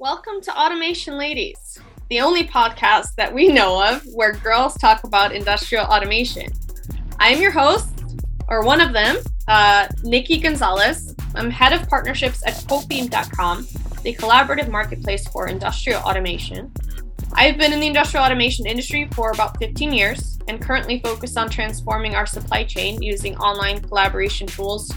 Welcome to Automation Ladies, the only podcast that we know of where girls talk about industrial automation. I am your host, or one of them, uh, Nikki Gonzales. I'm head of partnerships at Quotebeam.com, the collaborative marketplace for industrial automation. I've been in the industrial automation industry for about 15 years and currently focus on transforming our supply chain using online collaboration tools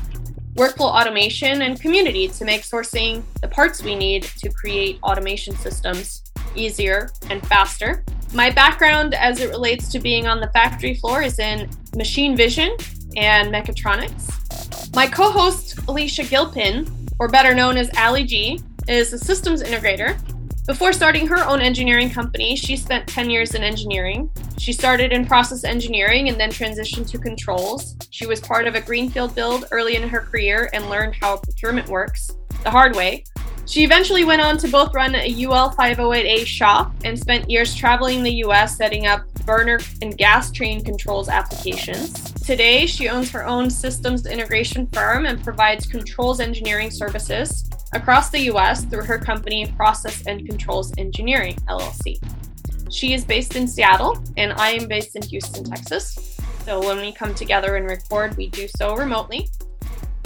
workflow automation, and community to make sourcing the parts we need to create automation systems easier and faster. My background as it relates to being on the factory floor is in machine vision and mechatronics. My co host, Alicia Gilpin, or better known as Ali G, is a systems integrator before starting her own engineering company, she spent 10 years in engineering. She started in process engineering and then transitioned to controls. She was part of a greenfield build early in her career and learned how procurement works the hard way. She eventually went on to both run a UL 508A shop and spent years traveling the US setting up burner and gas train controls applications. Today, she owns her own systems integration firm and provides controls engineering services across the US through her company Process and Controls Engineering, LLC. She is based in Seattle, and I am based in Houston, Texas. So when we come together and record, we do so remotely.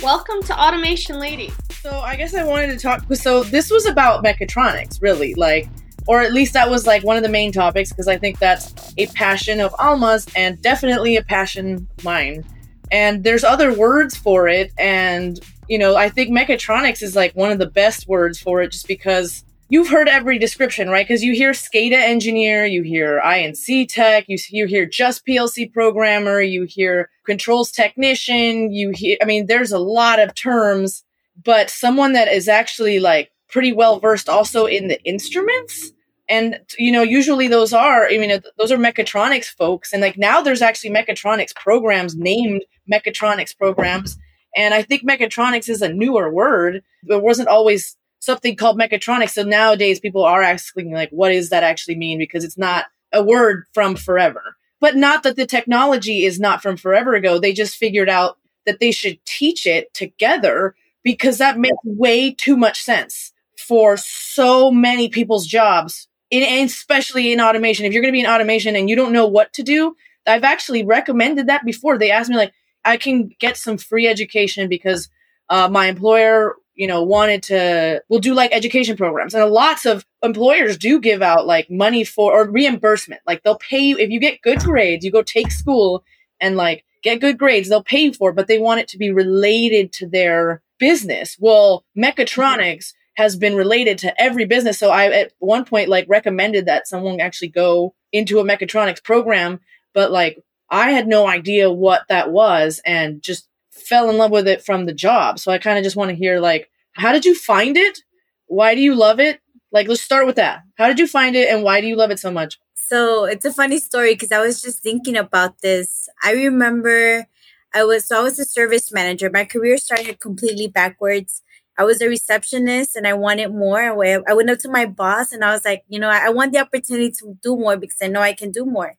Welcome to Automation Lady. So I guess I wanted to talk. So this was about mechatronics, really, like, or at least that was like one of the main topics because I think that's a passion of Alma's and definitely a passion mine. And there's other words for it, and you know, I think mechatronics is like one of the best words for it just because you've heard every description, right? Because you hear SCADA engineer, you hear I&C tech, you, you hear just PLC programmer, you hear controls technician, you hear, I mean, there's a lot of terms, but someone that is actually like pretty well versed also in the instruments. And, you know, usually those are, I mean, those are mechatronics folks. And like now there's actually mechatronics programs named mechatronics programs and I think mechatronics is a newer word. There wasn't always something called mechatronics. So nowadays people are asking like, what does that actually mean? Because it's not a word from forever. But not that the technology is not from forever ago. They just figured out that they should teach it together because that makes way too much sense for so many people's jobs, in, especially in automation. If you're going to be in automation and you don't know what to do, I've actually recommended that before. They asked me like, I can get some free education because uh, my employer, you know, wanted to, will do like education programs. And lots of employers do give out like money for, or reimbursement. Like they'll pay you, if you get good grades, you go take school and like get good grades, they'll pay you for it, but they want it to be related to their business. Well, mechatronics has been related to every business. So I, at one point, like recommended that someone actually go into a mechatronics program, but like I had no idea what that was and just fell in love with it from the job. So I kind of just want to hear like, how did you find it? Why do you love it? Like, let's start with that. How did you find it and why do you love it so much? So it's a funny story because I was just thinking about this. I remember I was, so I was a service manager. My career started completely backwards. I was a receptionist and I wanted more. I went up to my boss and I was like, you know, I want the opportunity to do more because I know I can do more.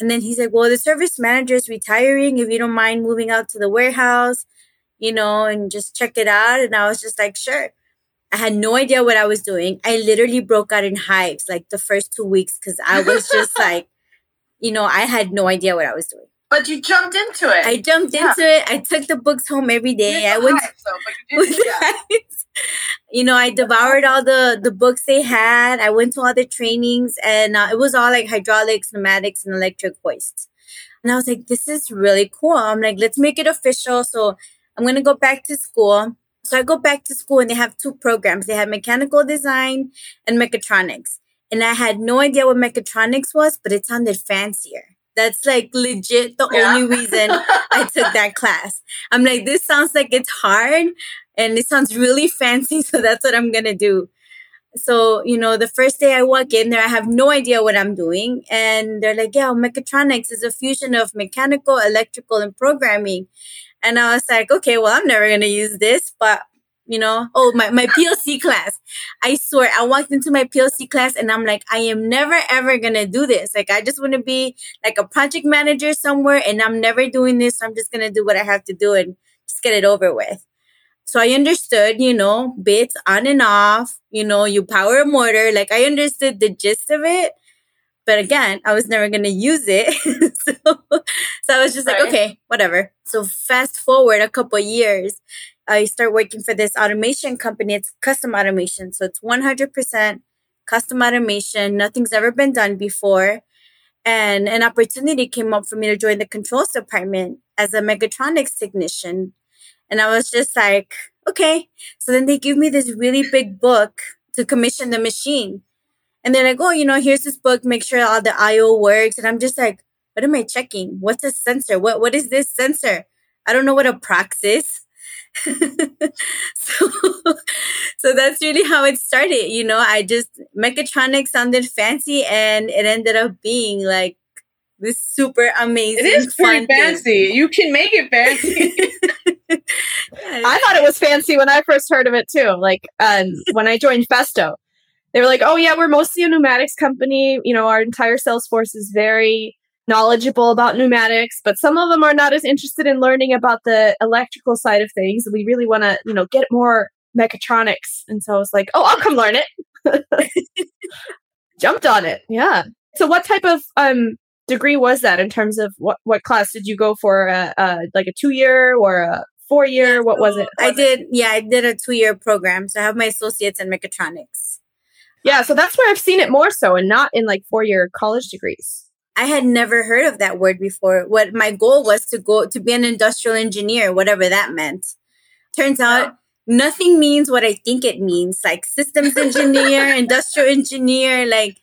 And then he's like, well, the service manager is retiring. If you don't mind moving out to the warehouse, you know, and just check it out. And I was just like, sure. I had no idea what I was doing. I literally broke out in hives like the first two weeks because I was just like, you know, I had no idea what I was doing. But you jumped into it. I jumped yeah. into it. I took the books home every day. I went. Hives, though, you know, I devoured all the the books they had. I went to all the trainings, and uh, it was all like hydraulics, pneumatics, and electric hoists. And I was like, this is really cool. I'm like, let's make it official. So I'm gonna go back to school. So I go back to school, and they have two programs. They have mechanical design and mechatronics. And I had no idea what mechatronics was, but it sounded fancier. That's like legit the yeah. only reason I took that class. I'm like, this sounds like it's hard, and it sounds really fancy. So that's what I'm going to do. So, you know, the first day I walk in there, I have no idea what I'm doing. And they're like, yeah, mechatronics is a fusion of mechanical, electrical, and programming. And I was like, okay, well, I'm never going to use this, but you know, oh, my, my PLC class. I swear, I walked into my PLC class and I'm like, I am never ever going to do this. Like, I just want to be like a project manager somewhere and I'm never doing this. So I'm just going to do what I have to do and just get it over with. So I understood, you know, bits on and off, you know, you power a motor. Like I understood the gist of it. But again, I was never going to use it. so, so I was just right. like, okay, whatever. So fast forward a couple years, I start working for this automation company. It's custom automation. So it's 100% custom automation. Nothing's ever been done before. And an opportunity came up for me to join the controls department as a mechatronics technician. And I was just like, okay. So then they give me this really big book to commission the machine. And they're like, oh, you know, here's this book, make sure all the IO works. And I'm just like, what am I checking? What's a sensor? What what is this sensor? I don't know what a prox is. so so that's really how it started. You know, I just mechatronics sounded fancy and it ended up being like this super amazing. It is pretty fancy. Thing. You can make it fancy. I thought it was fancy when I first heard of it too. Like um, when I joined Festo, they were like, "Oh yeah, we're mostly a pneumatics company. You know, our entire sales force is very knowledgeable about pneumatics, but some of them are not as interested in learning about the electrical side of things. We really want to, you know, get more mechatronics." And so I was like, "Oh, I'll come learn it." Jumped on it. Yeah. So what type of um degree was that in terms of what what class did you go for? Uh, uh like a two year or a four year? What was it? I did. Yeah, I did a two year program. So I have my associates in mechatronics. Yeah, so that's where I've seen it more so, and not in like four year college degrees. I had never heard of that word before. What my goal was to go to be an industrial engineer, whatever that meant. Turns out nothing means what I think it means. Like systems engineer, industrial engineer, like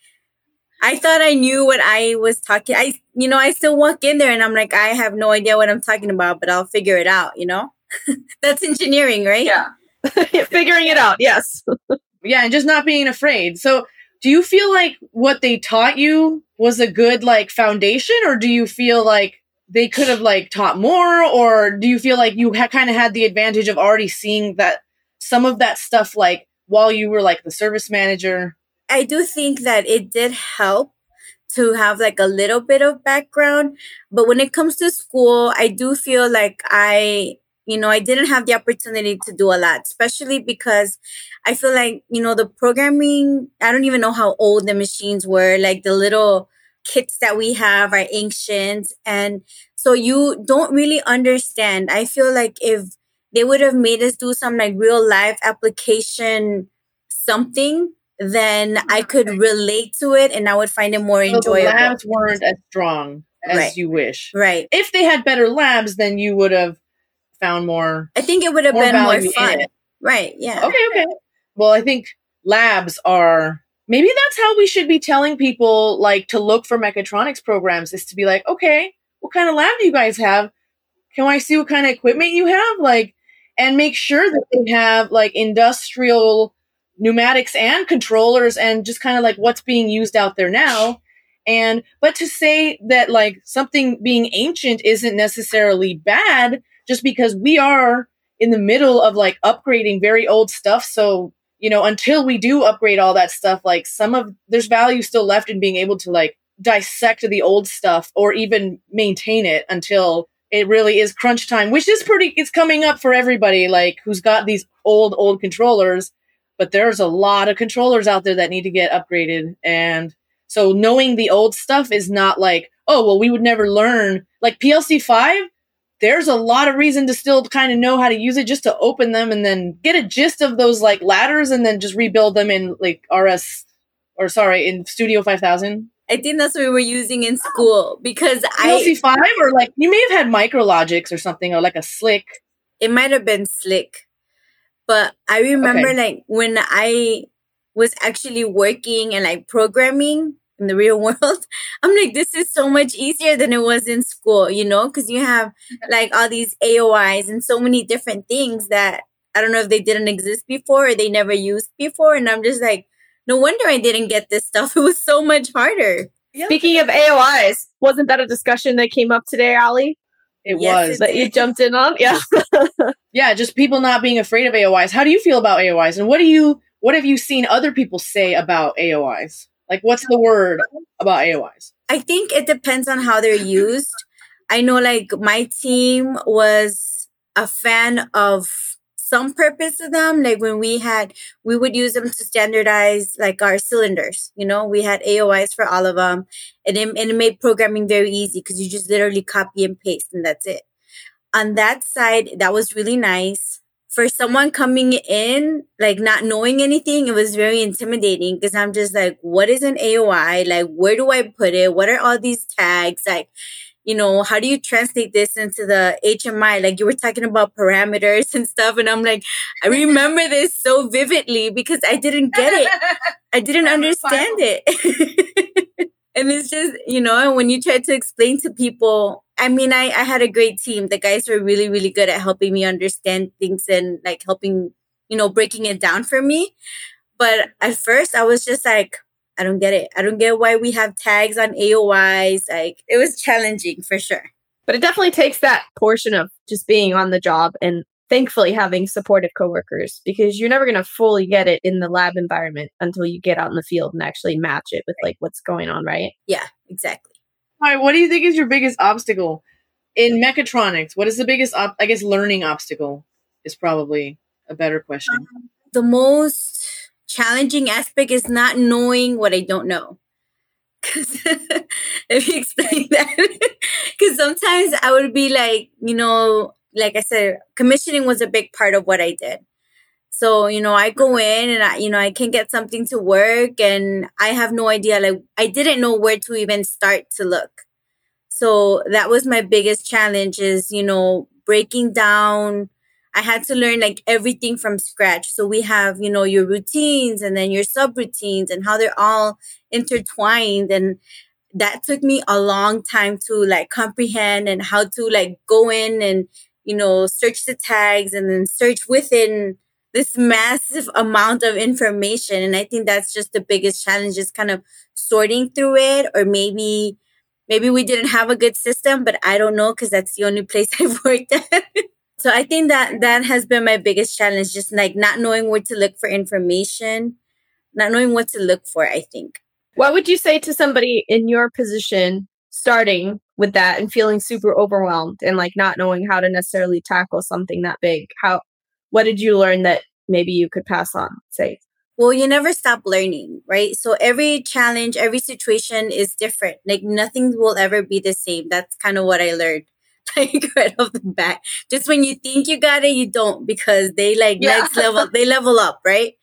I thought I knew what I was talking. I, you know, I still walk in there and I'm like, I have no idea what I'm talking about, but I'll figure it out. You know, that's engineering, right? Yeah, figuring it out. Yes. yeah, and just not being afraid. So, do you feel like what they taught you was a good like foundation, or do you feel like they could have like taught more, or do you feel like you ha- kind of had the advantage of already seeing that some of that stuff like while you were like the service manager I do think that it did help to have like a little bit of background. But when it comes to school, I do feel like I, you know, I didn't have the opportunity to do a lot, especially because I feel like, you know, the programming, I don't even know how old the machines were, like the little kits that we have are ancient. And so you don't really understand. I feel like if they would have made us do some like real life application something then oh I could relate to it and I would find it more so enjoyable. The labs weren't as strong as right. you wish. Right. If they had better labs, then you would have found more. I think it would have been more fun. Right. Yeah. Okay. Okay. Well, I think labs are maybe that's how we should be telling people like to look for mechatronics programs is to be like, okay, what kind of lab do you guys have? Can I see what kind of equipment you have? Like, and make sure that they have like industrial pneumatics and controllers and just kind of like what's being used out there now. And, but to say that like something being ancient isn't necessarily bad just because we are in the middle of like upgrading very old stuff. So, you know, until we do upgrade all that stuff, like some of there's value still left in being able to like dissect the old stuff or even maintain it until it really is crunch time, which is pretty, it's coming up for everybody, like who's got these old, old controllers but there's a lot of controllers out there that need to get upgraded. And so knowing the old stuff is not like, oh, well, we would never learn. Like PLC 5, there's a lot of reason to still kind of know how to use it just to open them and then get a gist of those like ladders and then just rebuild them in like RS or sorry, in Studio 5000. I think that's what we were using in school because PLC 5 or like you may have had MicroLogix or something or like a SLC. It might have been SLC. But I remember okay. like when I was actually working and like programming in the real world, I'm like, this is so much easier than it was in school, you know, because you have like all these AOIs and so many different things that I don't know if they didn't exist before or they never used before. And I'm just like, no wonder I didn't get this stuff. It was so much harder. Speaking of AOIs, wasn't that a discussion that came up today, Ali? It yes, was that you jumped in on. Yeah. yeah, just people not being afraid of AOIs. How do you feel about AOIs? And what do you what have you seen other people say about AOIs? Like what's the word about AOIs? I think it depends on how they're used. I know like my team was a fan of some purpose of them. Like when we had, we would use them to standardize like our cylinders. You know, we had AOIs for all of them, and it, and it made programming very easy because you just literally copy and paste, and that's it. On that side, that was really nice. For someone coming in, like not knowing anything, it was very intimidating because I'm just like, what is an AOI? Like, where do I put it? What are all these tags? Like, you know, how do you translate this into the HMI? Like you were talking about parameters and stuff. And I'm like, I remember this so vividly because I didn't get it. I didn't understand it. and it's just, you know, when you try to explain to people, I mean, I, I had a great team. The guys were really, really good at helping me understand things and like helping, you know, breaking it down for me. But at first I was just like, I don't get it. I don't get why we have tags on AOIs. Like it was challenging for sure. But it definitely takes that portion of just being on the job and thankfully having supportive coworkers because you're never going to fully get it in the lab environment until you get out in the field and actually match it with like what's going on, right? Yeah, exactly. All right, what do you think is your biggest obstacle in mechatronics? What is the biggest op- I guess learning obstacle is probably a better question. Um, the most challenging aspect is not knowing what I don't know. Cause if you explain that, because sometimes I would be like, you know, like I said, commissioning was a big part of what I did. So, you know, I go mm-hmm. in and I, you know, I can get something to work and I have no idea. Like, I didn't know where to even start to look. So that was my biggest challenge is, you know, breaking down I had to learn like everything from scratch. So we have, you know, your routines and then your subroutines and how they're all intertwined. And that took me a long time to like comprehend and how to like go in and, you know, search the tags and then search within this massive amount of information. And I think that's just the biggest challenge is kind of sorting through it or maybe maybe we didn't have a good system, but I don't know because that's the only place I've worked at. So I think that that has been my biggest challenge, just like not knowing where to look for information, not knowing what to look for, I think. What would you say to somebody in your position starting with that and feeling super overwhelmed and like not knowing how to necessarily tackle something that big? How what did you learn that maybe you could pass on, say? Well, you never stop learning, right? So every challenge, every situation is different. Like nothing will ever be the same. That's kind of what I learned like right off the bat. Just when you think you got it, you don't because they like yeah. next level, they level up, right?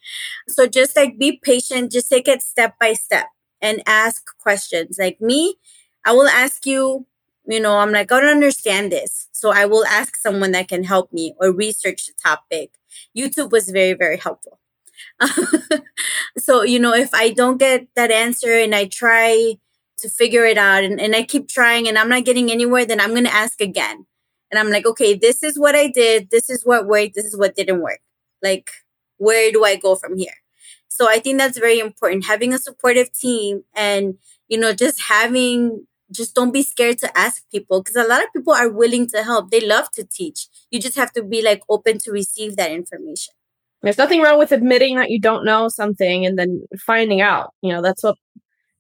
So just like be patient, just take it step by step and ask questions. Like me, I will ask you, you know, I'm like, I don't understand this. So I will ask someone that can help me or research the topic. YouTube was very, very helpful. so, you know, if I don't get that answer and I try to figure it out and, and I keep trying and I'm not getting anywhere, then I'm going to ask again. And I'm like, okay, this is what I did. This is what worked. This is what didn't work. Like, where do I go from here? So I think that's very important. Having a supportive team and, you know, just having, just don't be scared to ask people because a lot of people are willing to help. They love to teach. You just have to be like open to receive that information. There's nothing wrong with admitting that you don't know something and then finding out. You know, that's what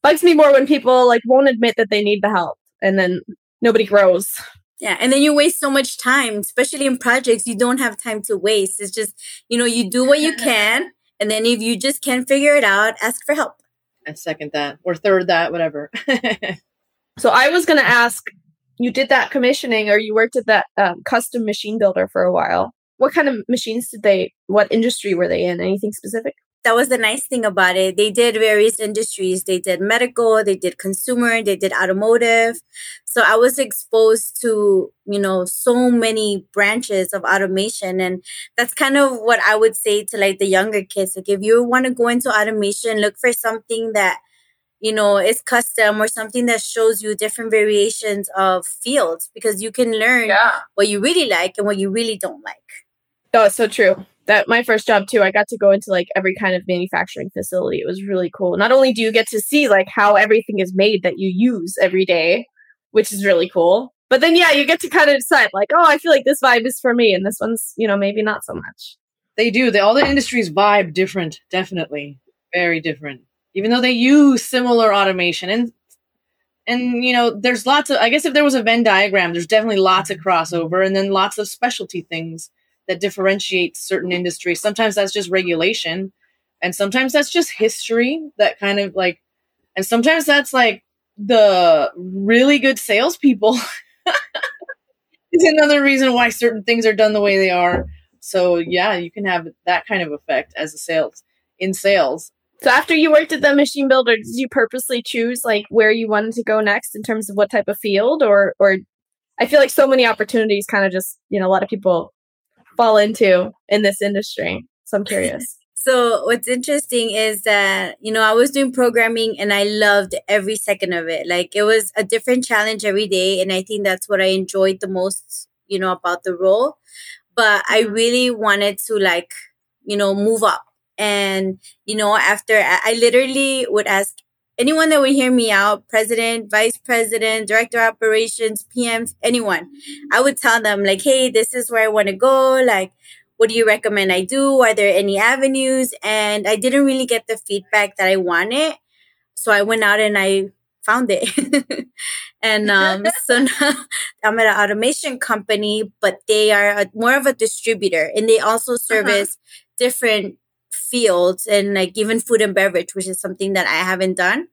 bugs me more when people like won't admit that they need the help and then nobody grows. Yeah, and then you waste so much time, especially in projects. You don't have time to waste. It's just, you know, you do what you can, and then if you just can't figure it out, ask for help. I second that, or third that, whatever. so I was going to ask you did that commissioning or you worked at that um, custom machine builder for a while. What kind of machines did they, what industry were they in? Anything specific? that was the nice thing about it. They did various industries. They did medical, they did consumer, they did automotive. So I was exposed to, you know, so many branches of automation. And that's kind of what I would say to like the younger kids. Like if you want to go into automation, look for something that, you know, it's custom or something that shows you different variations of fields because you can learn yeah. what you really like and what you really don't like. Oh, it's so true. That my first job too i got to go into like every kind of manufacturing facility. It was really cool. Not only do you get to see like how everything is made that you use every day which is really cool but then yeah you get to kind of decide like oh i feel like this vibe is for me and this one's you know maybe not so much. They do. They all the industries vibe different definitely. Very different even though they use similar automation and and you know there's lots of i guess if there was a venn diagram there's definitely lots of crossover and then lots of specialty things that differentiates certain industries. Sometimes that's just regulation, and sometimes that's just history that kind of like, and sometimes that's like the really good salespeople. is another reason why certain things are done the way they are. So yeah, you can have that kind of effect as a sales in sales. So after you worked at the machine builder, did you purposely choose like where you wanted to go next in terms of what type of field or or I feel like so many opportunities kind of just, you know, a lot of people fall into in this industry. So I'm curious. So what's interesting is that, you know, I was doing programming and I loved every second of it. Like it was a different challenge every day. And I think that's what I enjoyed the most, you know, about the role. But I mm-hmm. really wanted to like, you know, move up. And, you know, after I literally would ask anyone that would hear me out, president, vice president, director operations, PMs, anyone, I would tell them like, Hey, this is where I want to go. Like, what do you recommend I do? Are there any avenues? And I didn't really get the feedback that I wanted. So I went out and I found it. and um, so now I'm at an automation company, but they are a, more of a distributor and they also uh-huh. service uh-huh. different fields and like even food and beverage, which is something that I haven't done.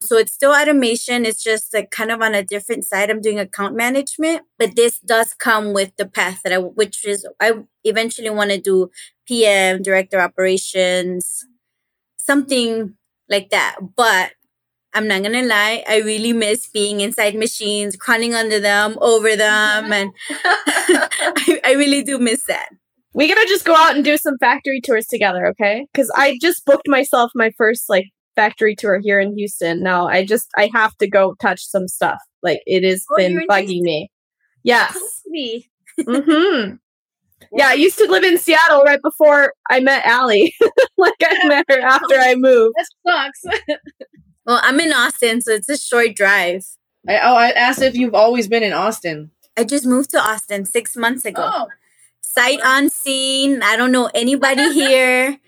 So it's still automation. It's just like kind of on a different side. I'm doing account management, but this does come with the path that I, which is I eventually want to do PM, director operations, something like that. But I'm not gonna lie, I really miss being inside machines, crawling under them, over them, and I, I really do miss that. We gotta just go out and do some factory tours together, okay? Because I just booked myself my first like factory tour here in Houston. Now I just I have to go touch some stuff. Like it has oh, been bugging me. Yes. Me. mm-hmm. Yeah, I used to live in Seattle right before I met Ali. like I met her after I moved. That sucks. well, I'm in Austin, so it's a short drive. I, oh, I asked if you've always been in Austin. I just moved to Austin six months ago. Oh. Sight unseen. I don't know anybody here.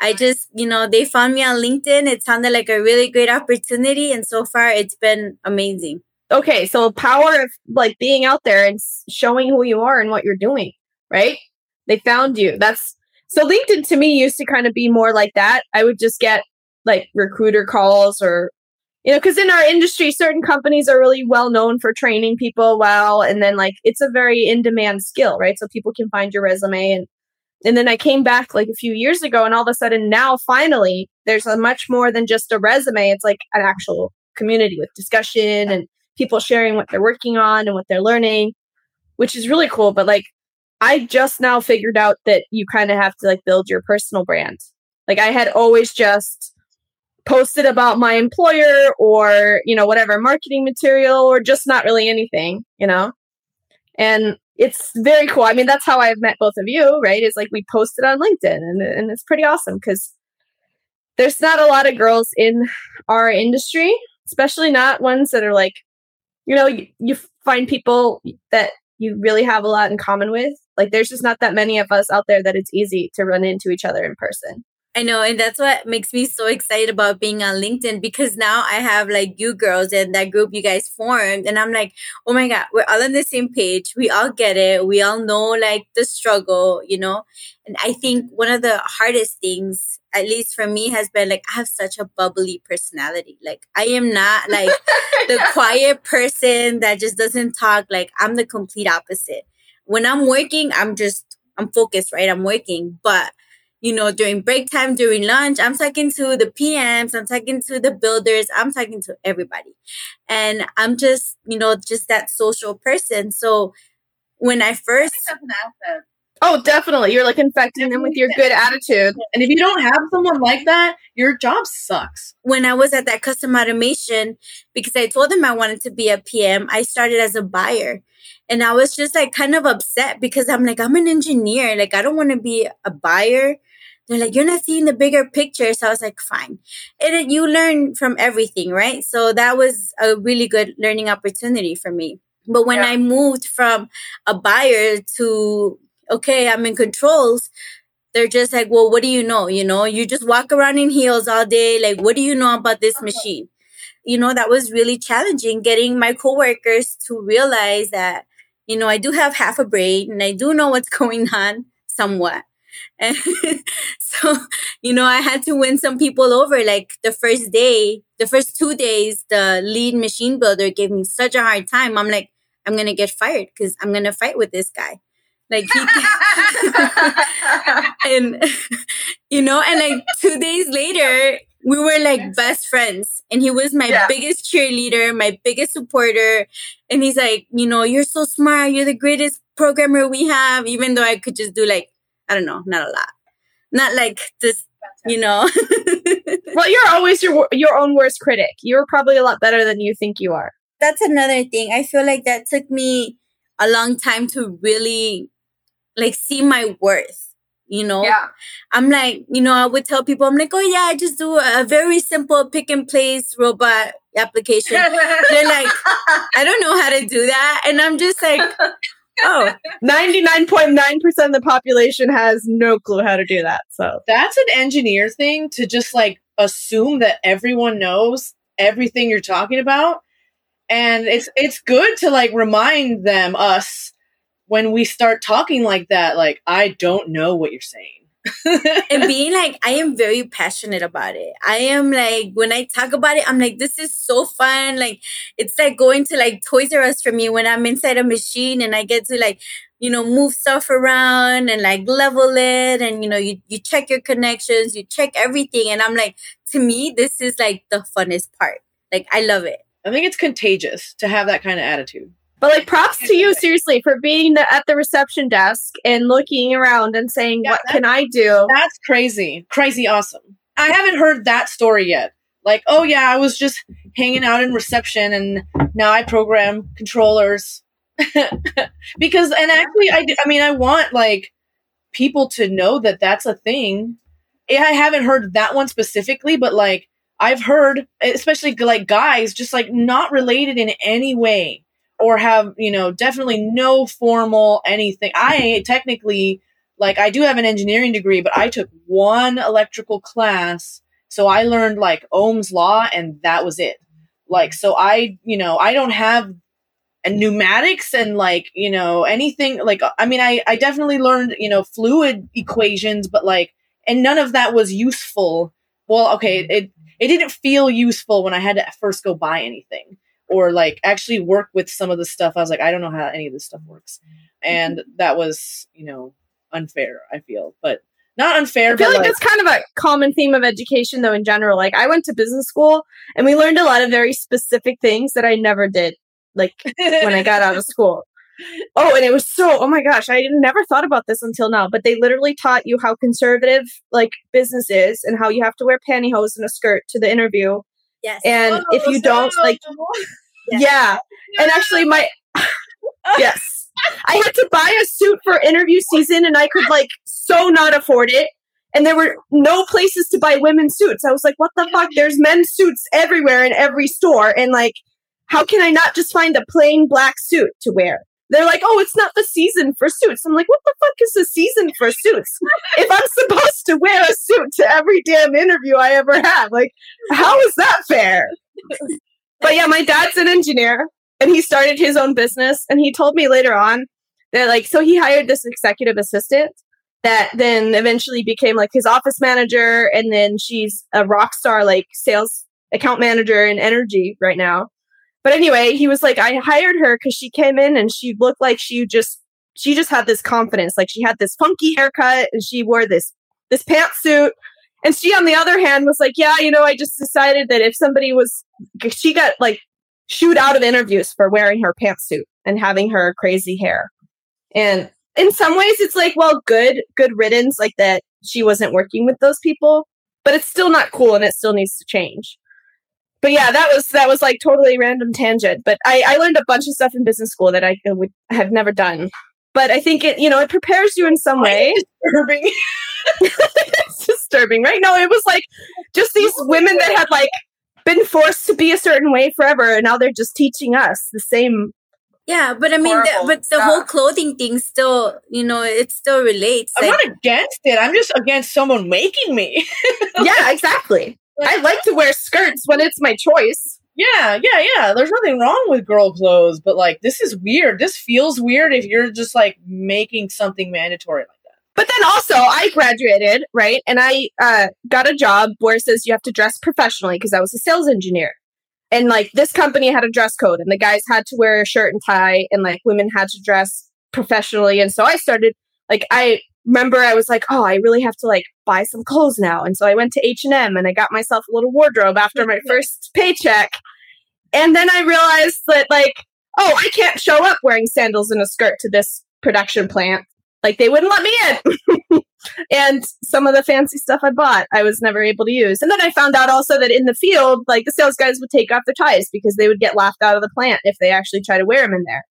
I just, you know, they found me on LinkedIn. It sounded like a really great opportunity. And so far, it's been amazing. Okay. So, power of like being out there and showing who you are and what you're doing, right? They found you. That's so LinkedIn to me used to kind of be more like that. I would just get like recruiter calls or, you know, because in our industry, certain companies are really well known for training people well. And then like it's a very in demand skill, right? So people can find your resume and and then I came back like a few years ago, and all of a sudden now finally there's a much more than just a resume. It's like an actual community with discussion and people sharing what they're working on and what they're learning, which is really cool. But like I just now figured out that you kind of have to like build your personal brand. Like I had always just posted about my employer or, you know, whatever marketing material or just not really anything, you know? And it's very cool. I mean, that's how I've met both of you, right? Is like we posted on LinkedIn and, and it's pretty awesome because there's not a lot of girls in our industry, especially not ones that are like, you know, you, you find people that you really have a lot in common with. Like, there's just not that many of us out there that it's easy to run into each other in person. I know, and that's what makes me so excited about being on LinkedIn because now I have like you girls and that group you guys formed, and I'm like, oh my god, we're all on the same page. We all get it. We all know like the struggle, you know. And I think one of the hardest things, at least for me, has been like I have such a bubbly personality. Like I am not like the quiet person that just doesn't talk. Like I'm the complete opposite. When I'm working, I'm just I'm focused, right? I'm working, but you know, during break time, during lunch, I'm talking to the PMs, I'm talking to the builders, I'm talking to everybody. And I'm just, you know, just that social person. So when I first. Oh, definitely. You're like infecting them with your good attitude. And if you don't have someone like that, your job sucks. When I was at that custom automation, because I told them I wanted to be a PM, I started as a buyer. And I was just like kind of upset because I'm like, I'm an engineer. Like, I don't want to be a buyer. They're like, you're not seeing the bigger picture. So I was like, fine. And you learn from everything, right? So that was a really good learning opportunity for me. But when yeah. I moved from a buyer to, okay, I'm in controls, they're just like, well, what do you know? You know, you just walk around in heels all day. Like, what do you know about this uh-huh. machine? You know, that was really challenging getting my coworkers to realize that, you know, I do have half a brain and I do know what's going on somewhat. And so, you know, I had to win some people over. Like the first day, the first two days, the lead machine builder gave me such a hard time. I'm like, I'm going to get fired because I'm going to fight with this guy. Like he, and you know, and like two days later, we were like best friends and he was my yeah. biggest cheerleader my biggest supporter and he's like you know you're so smart you're the greatest programmer we have even though i could just do like i don't know not a lot. Not like this you know. Well you're always your your own worst critic. You're probably a lot better than you think you are. That's another thing. I feel like that took me a long time to really like see my worth you know? Yeah. I'm like you know i would tell people i'm like oh yeah i just do a very simple pick and place robot application. They're like i don't know how to do that. And i'm just like oh 99.9% of the population has no clue how to do that so that's an engineer thing to just like assume that everyone knows everything you're talking about and it's it's good to like remind them us when we start talking like that, like, I don't know what you're saying. and being like, I am very passionate about it. I am like, when I talk about it, I'm like, this is so fun. Like, it's like going to like Toys R Us for me when I'm inside a machine and I get to like, you know, move stuff around and like level it. And, you know, you, you check your connections, you check everything. And I'm like, to me, this is like the funnest part. Like, I love it. I think it's contagious to have that kind of attitude. But like props to you seriously for being the, at the reception desk and looking around and saying, yeah, "What can I do?" That's crazy. Crazy awesome. I haven't heard that story yet. Like, "Oh yeah, I was just hanging out in reception and now I program controllers." because and actually I I mean, I want like people to know that that's a thing. Eh, I haven't heard that one specifically, but like I've heard especially like guys just like not related in any way or have, you know, definitely no formal anything. I technically, like, I do have an engineering degree, but I took one electrical class. So I learned like Ohm's law and that was it. Like, so I, you know, I don't have and pneumatics and like, you know, anything like, I mean, I, I definitely learned, you know, fluid equations, but like, and none of that was useful. Well, okay, it, it didn't feel useful when I had to first go buy anything or like actually work with some of the stuff. I was like, I don't know how any of this stuff works. And mm-hmm. that was, you know, unfair, I feel. But not unfair. I feel like, like, that's kind of a common theme of education, though. In general, like I went to business school, and we learned a lot of very specific things that I never did, like when I got out of school. Oh, and it was so. Oh my gosh, I never thought about this until now. But they literally taught you how conservative like business is, and how you have to wear pantyhose and a skirt to the interview. Yes. And oh, if you don't, like, yeah. yeah. And actually, my yes, I had to buy a suit for interview season, and I could like so not afford it. And there were no places to buy women's suits. I was like, what the fuck? There's men's suits everywhere in every store. And like, how can I not just find a plain black suit to wear? They're like, oh, it's not the season for suits. I'm like, what the fuck is the season for suits? if I'm supposed to wear a suit to every damn interview I ever have, like, how is that fair? but yeah, my dad's an engineer and he started his own business. And he told me later on that, like, so he hired this executive assistant that then eventually became like his office manager. And then she's a rock star, like, sales account manager in energy right now. But anyway, he was like, I hired her because she came in and she looked like she just she just had this confidence. Like she had this funky haircut and she wore this this pantsuit and she, on the other hand, was like, yeah, you know, I just decided that if somebody was, she got like shoot out of interviews for wearing her pantsuit and having her crazy hair. And in some ways, it's like, well, good, good riddance, like that she wasn't working with those people, but it's still not cool and it still needs to change. But yeah, that was that was like totally random tangent. But I, I learned a bunch of stuff in business school that I would have never done. But I think it, you know, it prepares you in some way. Disturbing. it's disturbing, right? No, it was like just these women that had like been forced to be a certain way forever, and now they're just teaching us the same. Yeah, but I mean, the, but the stuff. whole clothing thing still, you know, it still relates. I'm like, not against it. I'm just against someone making me. yeah, exactly. I like to wear skirts when it's my choice. Yeah, yeah, yeah. There's nothing wrong with girl clothes, but like this is weird. This feels weird if you're just like making something mandatory like that. But then also, I graduated, right? And I uh, got a job where it says you have to dress professionally because I was a sales engineer. And like this company had a dress code, and the guys had to wear a shirt and tie, and like women had to dress professionally. And so I started, like, I remember I was like, oh, I really have to like buy some clothes now. And so I went to H&M and I got myself a little wardrobe after my first paycheck. And then I realized that like, oh, I can't show up wearing sandals and a skirt to this production plant. Like they wouldn't let me in. and some of the fancy stuff I bought, I was never able to use. And then I found out also that in the field, like the sales guys would take off their ties because they would get laughed out of the plant if they actually try to wear them in there.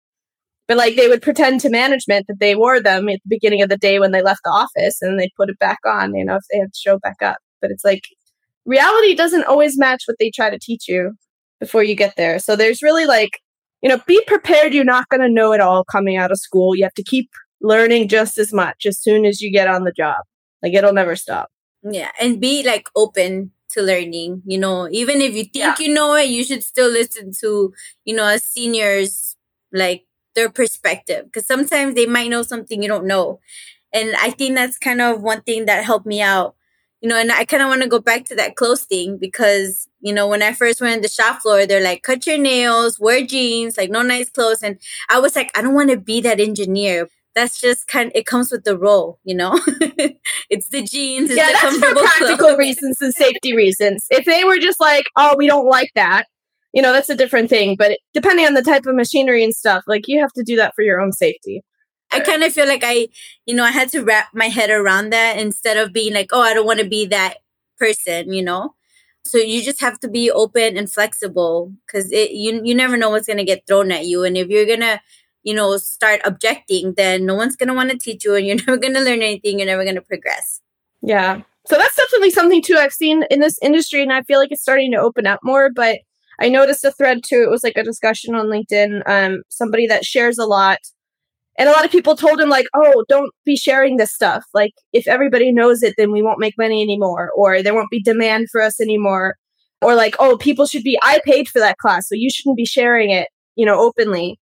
But like they would pretend to management that they wore them at the beginning of the day when they left the office and they'd put it back on, you know, if they had to show back up. But it's like reality doesn't always match what they try to teach you before you get there. So there's really like, you know, be prepared. You're not going to know it all coming out of school. You have to keep learning just as much as soon as you get on the job. Like it'll never stop. Yeah. And be like open to learning. You know, even if you think yeah. you know it, you should still listen to, you know, as seniors, like their perspective. Because sometimes they might know something you don't know. And I think that's kind of one thing that helped me out you know, and I kind of want to go back to that clothes thing because, you know, when I first went on the shop floor, they're like, cut your nails, wear jeans, like no nice clothes. And I was like, I don't want to be that engineer. That's just kind of, it comes with the role, you know? it's the jeans. It's yeah, the that's for practical clothes. reasons and safety reasons. If they were just like, oh, we don't like that, you know, that's a different thing. But depending on the type of machinery and stuff, like you have to do that for your own safety. I kind of feel like I, you know, I had to wrap my head around that instead of being like, oh, I don't want to be that person, you know? So you just have to be open and flexible because it you you never know what's gonna get thrown at you, and if you're gonna you know start objecting, then no one's gonna want to teach you, and you're never gonna learn anything. You're never gonna progress. Yeah, so that's definitely something too I've seen in this industry, and I feel like it's starting to open up more. But I noticed a thread too. It was like a discussion on LinkedIn. Um, somebody that shares a lot and a lot of people told him like oh don't be sharing this stuff like if everybody knows it then we won't make money anymore or there won't be demand for us anymore or like oh people should be i paid for that class so you shouldn't be sharing it you know openly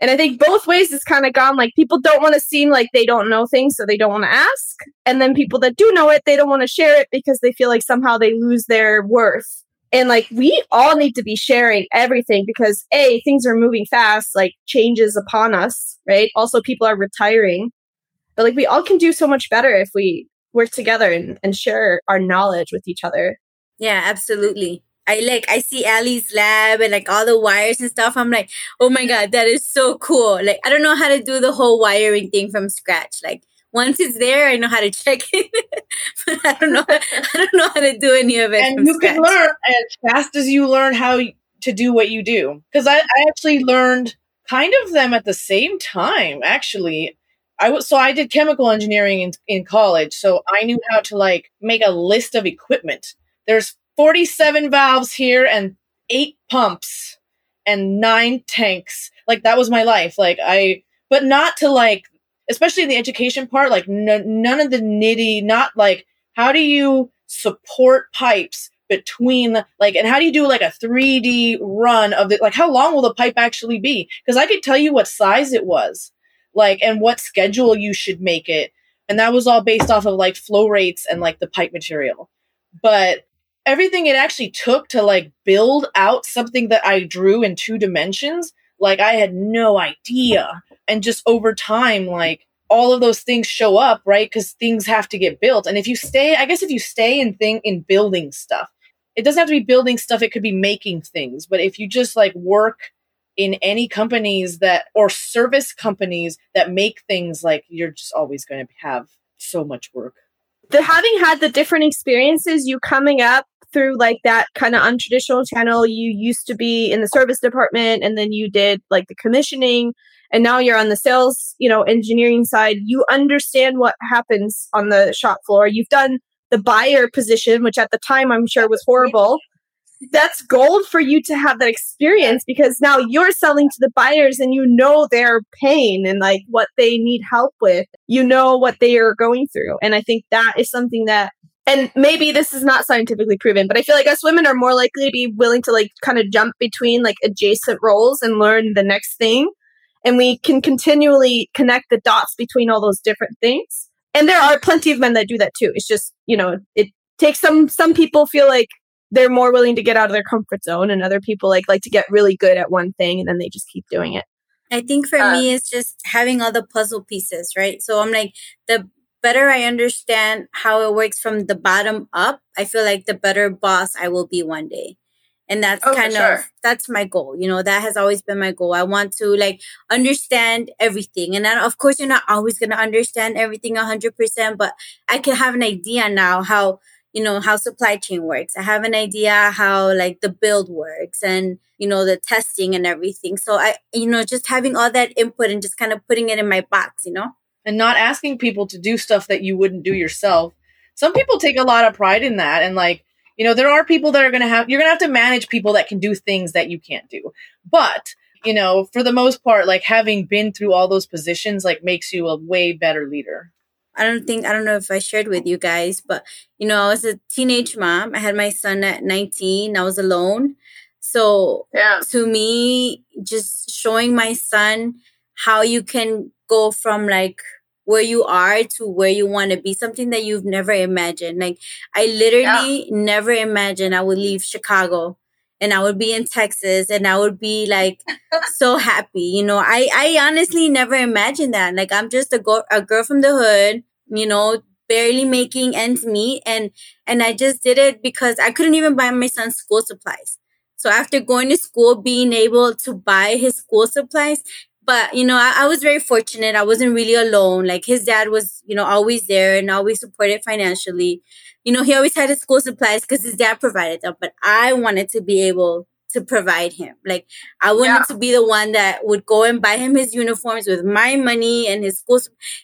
and i think both ways it's kind of gone like people don't want to seem like they don't know things so they don't want to ask and then people that do know it they don't want to share it because they feel like somehow they lose their worth and like we all need to be sharing everything because A, things are moving fast, like changes upon us, right? Also, people are retiring. But like we all can do so much better if we work together and, and share our knowledge with each other. Yeah, absolutely. I like I see Ali's lab and like all the wires and stuff. I'm like, oh my god, that is so cool. Like I don't know how to do the whole wiring thing from scratch. Like once it's there, I know how to check it, but I don't know. I don't know how to do any of it. And you scratch. can learn as fast as you learn how to do what you do. Because I, I actually learned kind of them at the same time. Actually, I was so I did chemical engineering in, in college, so I knew how to like make a list of equipment. There's 47 valves here and eight pumps and nine tanks. Like that was my life. Like I, but not to like especially in the education part, like n- none of the nitty, not like how do you support pipes between like and how do you do like a 3D run of it? Like how long will the pipe actually be? Because I could tell you what size it was, like and what schedule you should make it, and that was all based off of like flow rates and like the pipe material. But everything it actually took to like build out something that I drew in two dimensions, like I had no idea. And just over time like all of those things show up right? Because things have to get built. And if you stay i guess if you stay in thing in building stuff it doesn't have to be building stuff it could be making things. But if you just like work in any companies that or service companies that make things like you're just always going to have so much work. The having had the different experiences you coming up through like that kind of untraditional channel you used to be in the service department and then you did like the commissioning and now you're on the sales, you know, engineering side, you understand what happens on the shop floor. You've done the buyer position, which at the time I'm sure was horrible. That's gold for you to have that experience because now you're selling to the buyers and you know their pain and like what they need help with. You know what they are going through. And I think that is something that and maybe this is not scientifically proven, but I feel like us women are more likely to be willing to like kind of jump between like adjacent roles and learn the next thing and we can continually connect the dots between all those different things and there are plenty of men that do that too. It's just, you know, it takes some some people feel like they're more willing to get out of their comfort zone and other people like like to get really good at one thing and then they just keep doing it. I think for uh, me it's just having all the puzzle pieces, right? So I'm like the better I understand how it works from the bottom up, I feel like the better boss I will be one day. And that's oh, kind sure. of that's my goal you know that has always been my goal. I want to like understand everything. And then of course you're not always going to understand everything 100% but i can have an idea now how you know how supply chain works. I have an idea how like the build works and you know the testing and everything. So i you know just having all that input and just kind of putting it in my box you know and not asking people to do stuff that you wouldn't do yourself some people take a lot of pride in that and like you know, there are people that are going to have, you're going to have to manage people that can do things that you can't do. But, you know, for the most part, like having been through all those positions, like makes you a way better leader. I don't think, I don't know if I shared with you guys, but, you know, I was a teenage mom. I had my son at 19. I was alone. So, yeah. to me, just showing my son how you can go from like where you are to where you want to be, something that you've never imagined. Like I literally yeah. never imagined I would leave Chicago and I would be in Texas and I would be like so happy. You know, I, I honestly never imagined that. Like I'm just a, go- a girl from the hood, you know, barely making ends meet. And, and I just did it because I couldn't even buy my son school supplies. So after going to school, being able to buy his school supplies but you know I, I, was very fortunate. I wasn't really alone. Like his dad was you know always there and always supported financially. You know he always had his school supplies because his dad provided them but i wanted to be able to provide him. Like i wanted yeah. to be the one that would go and buy him his uniforms with my money and his school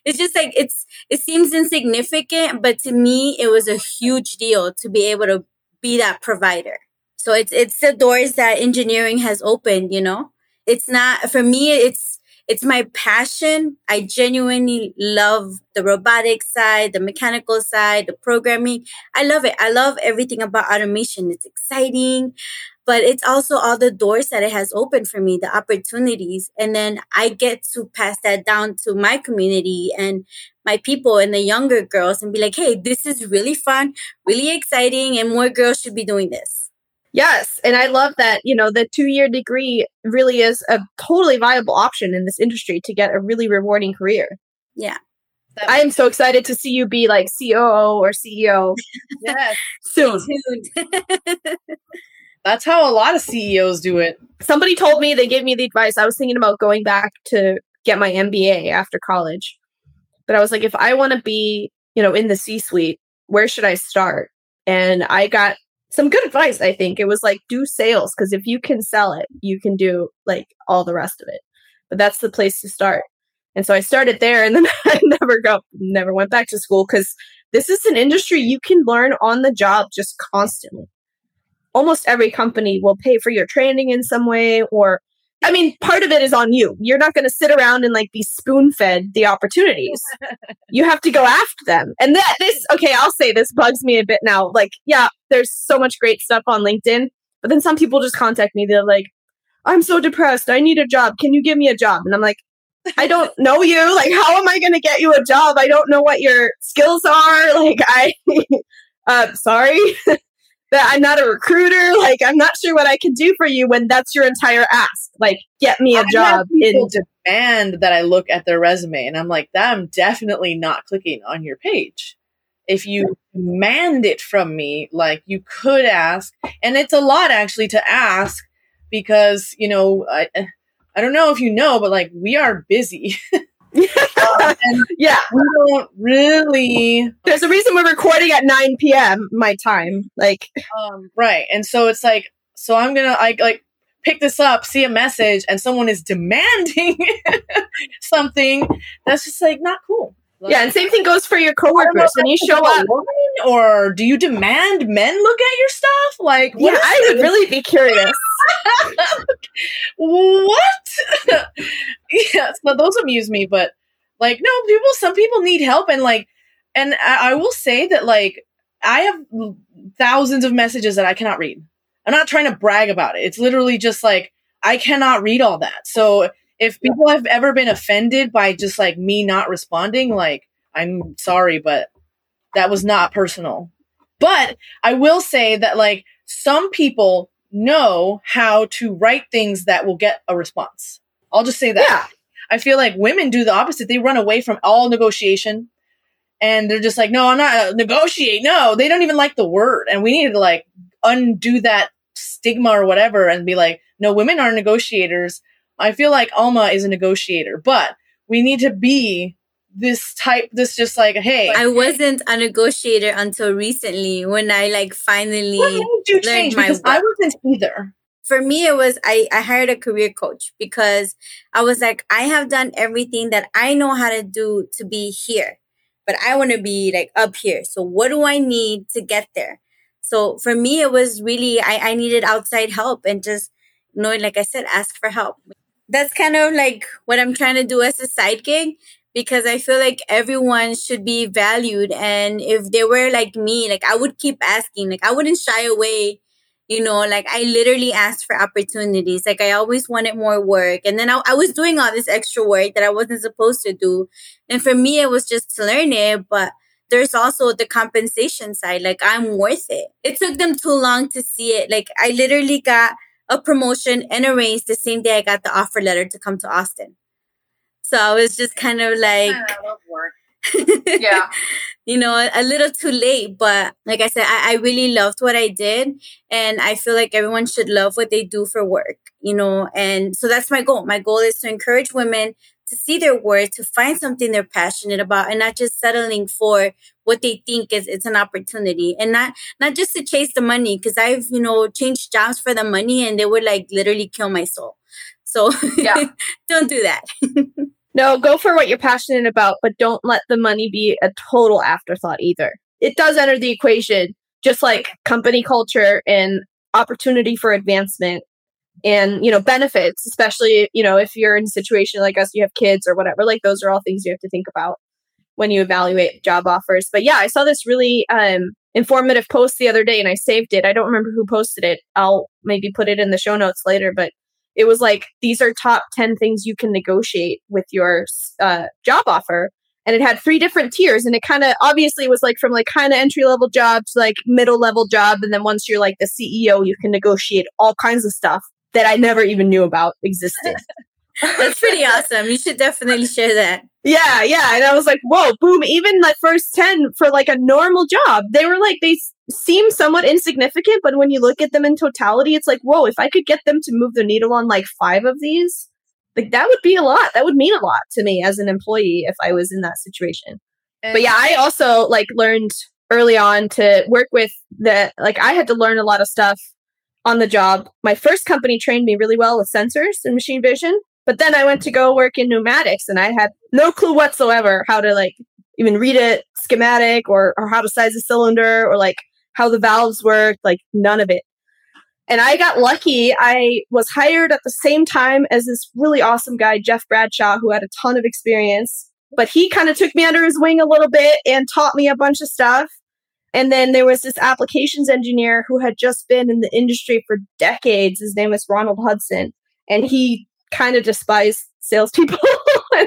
it's just like it's it seems insignificant but to me it was a huge deal to be able to be that provider. So it's it's the doors that engineering has opened you know? It's not for me it's it's my passion. I genuinely love the robotic side, the mechanical side, the programming. I love it. I love everything about automation. It's exciting, but it's also all the doors that it has opened for me, the opportunities. And then I get to pass that down to my community and my people and the younger girls and be like, hey, this is really fun, really exciting, and more girls should be doing this. Yes. And I love that, you know, the two year degree really is a totally viable option in this industry to get a really rewarding career. Yeah. I am so excited to see you be like COO or CEO. yes. Soon. That's how a lot of CEOs do it. Somebody told me, they gave me the advice. I was thinking about going back to get my MBA after college. But I was like, if I want to be, you know, in the C suite, where should I start? And I got some good advice, I think. It was like do sales because if you can sell it, you can do like all the rest of it. But that's the place to start. And so I started there and then I never go never went back to school because this is an industry you can learn on the job just constantly. Almost every company will pay for your training in some way or I mean, part of it is on you. You're not going to sit around and like be spoon fed the opportunities. you have to go after them. And that this, okay, I'll say this bugs me a bit now. Like, yeah, there's so much great stuff on LinkedIn, but then some people just contact me. They're like, I'm so depressed. I need a job. Can you give me a job? And I'm like, I don't know you. Like, how am I going to get you a job? I don't know what your skills are. Like, I, uh, sorry. that I'm not a recruiter. Like, I'm not sure what I can do for you when that's your entire ask. Like, get me a I job. in demand that I look at their resume and I'm like, that I'm definitely not clicking on your page. If you demand it from me, like you could ask, and it's a lot actually to ask because, you know, I, I don't know if you know, but like we are busy. um, yeah, we don't really. There's a reason we're recording at 9 p.m. my time. Like, um, right, and so it's like, so I'm gonna like like pick this up, see a message, and someone is demanding something. That's just like not cool. Like, yeah, and same thing goes for your coworkers when you show up. Or do you demand men look at your stuff? Like, yeah, I would really be curious. what? yeah, so those amuse me, but like, no, people, some people need help, and like, and I, I will say that like, I have thousands of messages that I cannot read. I'm not trying to brag about it. It's literally just like I cannot read all that. So if people have ever been offended by just like me not responding, like I'm sorry, but that was not personal. But I will say that like some people know how to write things that will get a response. I'll just say that. Yeah. I feel like women do the opposite. They run away from all negotiation and they're just like, no, I'm not uh, negotiate. No, they don't even like the word. And we need to like undo that stigma or whatever and be like, no, women are negotiators. I feel like Alma is a negotiator, but we need to be this type, this just like, hey. I wasn't a negotiator until recently when I like finally change? my I wasn't either. for me it was I, I hired a career coach because i was like i have done everything that i know how to do to be here but i want to be like up here so what do i need to get there so for me it was really i, I needed outside help and just knowing like i said ask for help that's kind of like what i'm trying to do as a side gig because i feel like everyone should be valued and if they were like me like i would keep asking like i wouldn't shy away you know like i literally asked for opportunities like i always wanted more work and then I, I, was doing all this extra work that i wasn't supposed to do and for me it was just to learn it but there's also the compensation side like i'm worth it. It took them too long to see it like i literally got a promotion and a raise the same day i got the offer letter to come to austin. So i was just kind of like yeah. You know a, little too late but like i said I, I, really loved what i did and i feel like everyone should love what they do for work you know and so that's my goal. My goal is to encourage women to see their worth to find something they're passionate about and not just settling for what they think is it's an opportunity. And not not just to chase the money because i've you know changed jobs for the money and they would like literally kill my soul. So yeah. don't do that. No, go for what you're passionate about, but don't let the money be a total afterthought either. It does enter the equation, just like company culture and opportunity for advancement and, you know, benefits, especially, you know, if you're in a situation like us, you have kids or whatever, like those are all things you have to think about when you evaluate job offers. But yeah, I saw this really um, informative post the other day and I saved it. I don't remember who posted it. I'll maybe put it in the show notes later, but it was like these are top 10 things you can negotiate with your uh, job offer and it had three different tiers and it kind of obviously was like from like kind of entry level job to like middle level job and then once you're like the ceo you can negotiate all kinds of stuff that i never even knew about existed. That's pretty awesome. You should definitely share that. Yeah yeah. And i was like whoa boom. Even the first 10 for like a normal job they were like they seem somewhat insignificant, but when you look at them in totality, it's like, whoa, if I could get them to move the needle on like five of these, like that would be a lot. That would mean a lot to me as an employee if I was in that situation. And but yeah, I also like learned early on to work with the like I had to learn a lot of stuff on the job. My first company trained me really well with sensors and machine vision, but then I went to go work in pneumatics and I had no clue whatsoever how to like even read a schematic or or how to size a cylinder or like how the valves worked, like none of it. And I got lucky. I was hired at the same time as this really awesome guy, Jeff Bradshaw, who had a ton of experience. But he kind of took me under his wing a little bit and taught me a bunch of stuff. And then there was this applications engineer who had just been in the industry for decades. His name was Ronald Hudson. And he kind of despised salespeople. but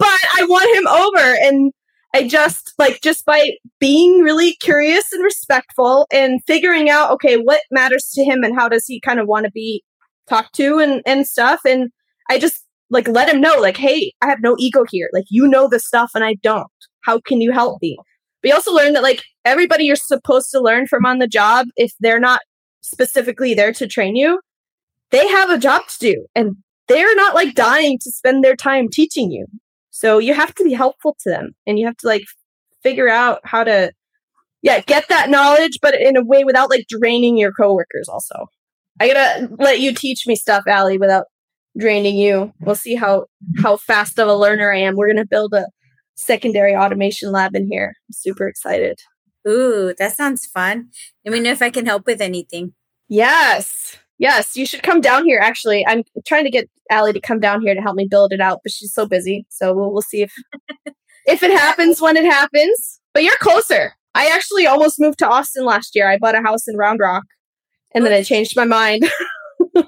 I won him over. And I just like just by being really curious and respectful and figuring out okay what matters to him and how does he kind of want to be talked to and and stuff and I just like let him know like hey I have no ego here like you know the stuff and I don't how can you help me but you also learned that like everybody you're supposed to learn from on the job if they're not specifically there to train you they have a job to do and they're not like dying to spend their time teaching you so you have to be helpful to them and you have to like figure out how to yeah, get that knowledge, but in a way without like draining your coworkers also. I gotta let you teach me stuff, Ali, without draining you. We'll see how how fast of a learner I am. We're gonna build a secondary automation lab in here. I'm super excited. Ooh, that sounds fun. Let me know if I can help with anything. Yes. Yes, you should come down here. Actually, I'm trying to get Ali to come down here to help me build it out, but she's so busy. So we'll, we'll see if if it happens when it happens. But you're closer. I actually almost moved to Austin last year. I bought a house in Round Rock, and then I changed my mind.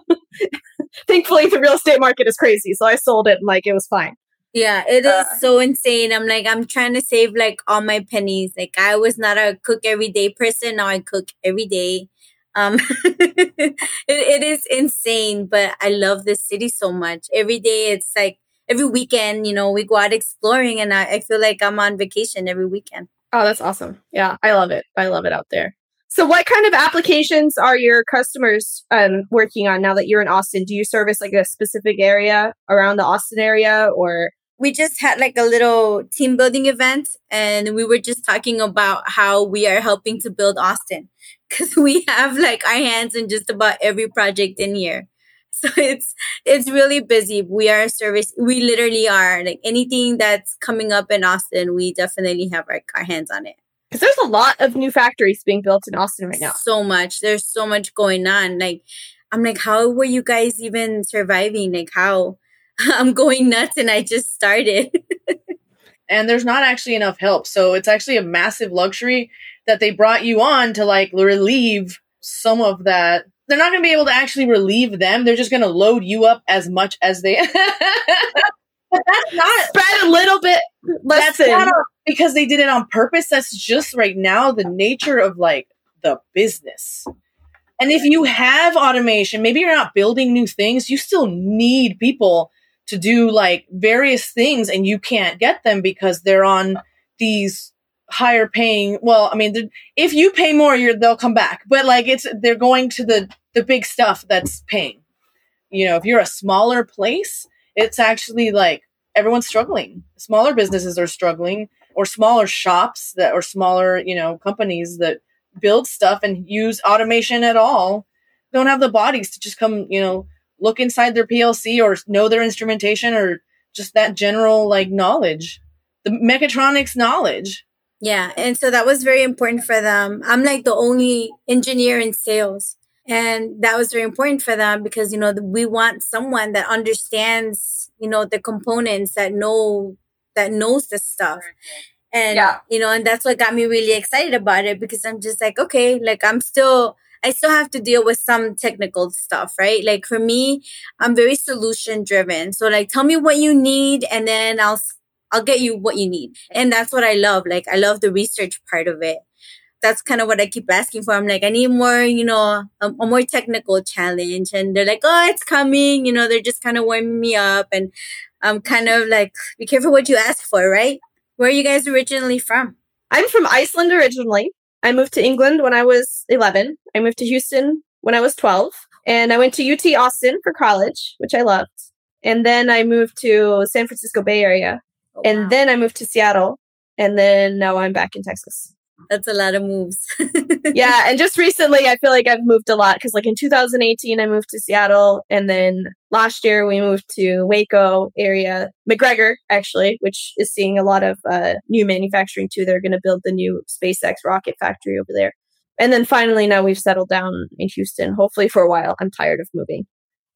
Thankfully, the real estate market is crazy, so I sold it and like it was fine. Yeah, it is uh, so insane. I'm like, I'm trying to save like all my pennies. Like I was not a cook every day person. Now I cook every day. Um, it, it is insane, but I love this city so much. Every day it's like every weekend, you know, we go out exploring and I, I feel like I'm on vacation every weekend. Oh, that's awesome. Yeah, I love it. I love it out there. So, what kind of applications are your customers um, working on now that you're in Austin? Do you service like a specific area around the Austin area or? We just had like a little team building event and we were just talking about how we are helping to build Austin because we have like our hands in just about every project in here. So it's it's really busy. We are a service. We literally are like anything that's coming up in Austin. We definitely have like our hands on it. Because there's a lot of new factories being built in Austin right now. So much. There's so much going on. Like I'm like, how were you guys even surviving? Like how I'm going nuts and I just started. and there's not actually enough help. So it's actually a massive luxury that they brought you on to like relieve some of that they're not going to be able to actually relieve them. They're just going to load you up as much as they. but that's not spread a little bit. That's not a, because they did it on purpose. That's just right now the nature of like the business. And if you have automation, maybe you're not building new things. You still need people to do like various things, and you can't get them because they're on these higher paying well i mean if you pay more you're they'll come back. But like it's they're going to the the big stuff that's paying. You know if you're a smaller place it's actually like everyone's struggling. Smaller businesses are struggling or smaller shops that or smaller you know companies that build stuff and use automation at all don't have the bodies to just come you know look inside their plc or know their instrumentation or just that general like knowledge the mechatronics knowledge yeah. And so that was very important for them. I'm like the only engineer in sales. And that was very important for them because, you know, we want someone that understands, you know, the components that know, that knows the stuff. And, yeah. you know, and that's what got me really excited about it because I'm just like, okay, like I'm still, I still have to deal with some technical stuff, right? Like for me, I'm very solution driven. So like, tell me what you need and then I'll I'll get you what you need. And that's what I love. Like, I love the research part of it. That's kind of what I keep asking for. I'm like, I need more, you know, a, a more technical challenge. And they're like, oh, it's coming. You know, they're just kind of warming me up. And I'm kind of like, be careful what you ask for, right? Where are you guys originally from? I'm from Iceland originally. I moved to England when I was 11. I moved to Houston when I was 12. And I went to UT Austin for college, which I loved. And then I moved to San Francisco Bay Area Oh, and wow. then I moved to Seattle. And then now I'm back in Texas. That's a lot of moves. yeah. And just recently, I feel like I've moved a lot because, like, in 2018, I moved to Seattle. And then last year, we moved to Waco area, McGregor, actually, which is seeing a lot of uh, new manufacturing too. They're going to build the new SpaceX rocket factory over there. And then finally, now we've settled down in Houston, hopefully for a while. I'm tired of moving.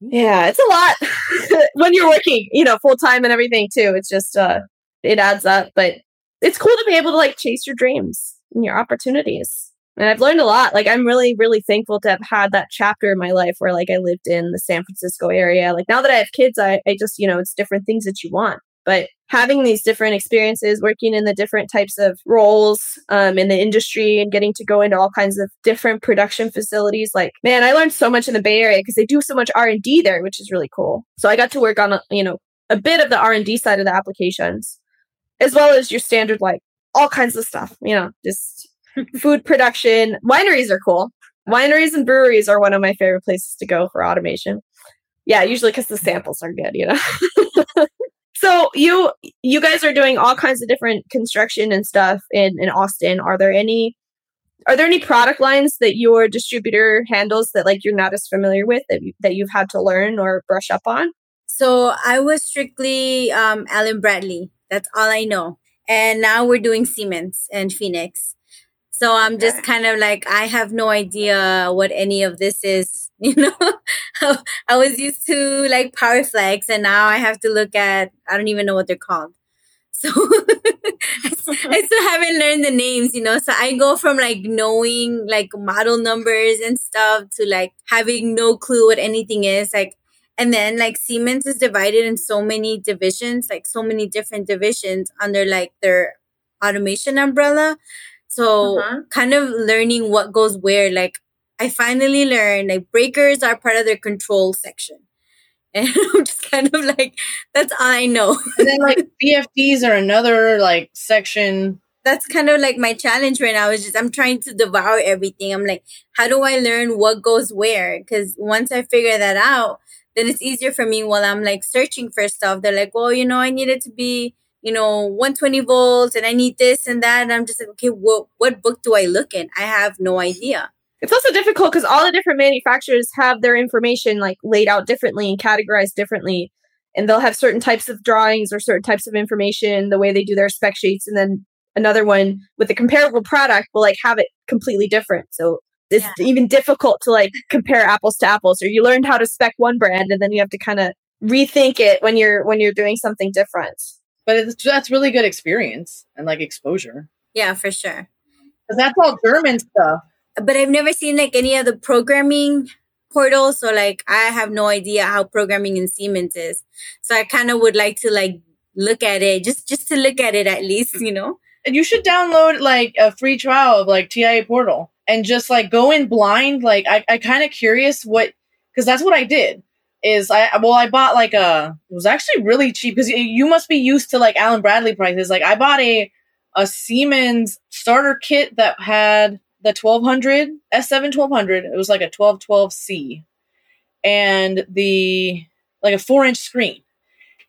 Yeah, it's a lot when you're working, you know, full time and everything too. It's just uh it adds up, but it's cool to be able to like chase your dreams and your opportunities. And I've learned a lot. Like I'm really, really thankful to have had that chapter in my life where like I lived in the San Francisco area. Like now that I have kids, I, I just, you know, it's different things that you want. But having these different experiences, working in the different types of roles um, in the industry and getting to go into all kinds of different production facilities, like man, I learned so much in the Bay Area because they do so much R and D there, which is really cool. So I got to work on, a, you know, a bit of the R and D side of the applications, as well as your standard like all kinds of stuff. You know, just food production. Wineries are cool. Wineries and breweries are one of my favorite places to go for automation. Yeah, usually because the samples are good, you know. So you you guys are doing all kinds of different construction and stuff in in Austin. Are there any are there any product lines that your distributor handles that like you're not as familiar with that you, that you've had to learn or brush up on? So I was strictly um, Allen Bradley. That's all I know. And now we're doing Siemens and Phoenix. So I'm just kind of like, I have no idea what any of this is. You know, I was used to like PowerFlex and now I have to look at, I don't even know what they're called. So I still haven't learned the names, you know. So I go from like knowing like model numbers and stuff to like having no clue what anything is. Like And then like Siemens is divided in so many divisions, like so many different divisions under like their automation umbrella. So uh-huh. kind of learning what goes where. Like I finally learned like breakers are part of their control section. And I'm just kind of like, that's all I know. and then like VFDs are another like section. That's kind of like my challenge right now is just I'm trying to devour everything. I'm like, how do I learn what goes where? Because once I figure that out, then it's easier for me while I'm like searching for stuff. They're like, well, you know, I need it to be, you know, 120 volts and I need this and that. And I'm just like, okay, what, what book do I look in? I have no idea. It's also difficult because all the different manufacturers have their information like laid out differently and categorized differently. And they'll have certain types of drawings or certain types of information, the way they do their spec sheets. And then another one with a comparable product will like have it completely different. So it's yeah. even difficult to like compare apples to apples or you learned how to spec one brand and then you have to kind of rethink it when you're when you're doing something different. But it's, that's really good experience and like exposure. Yeah for sure. Because that's all german stuff. But i've never seen like any of the programming portals so like i have no idea how programming in siemens is. So i kind of would like to like look at it just just to look at it at least you know? And you should download like a free trial of like tia portal and just like go in blind. Like I, I kind of curious what, because that's what I did. Is I well I bought like a it was actually really cheap because you must be used to like Allen Bradley prices. Like I bought a a Siemens starter kit that had the 1200 S7 1200. It was like a 1212C, and the like a four inch screen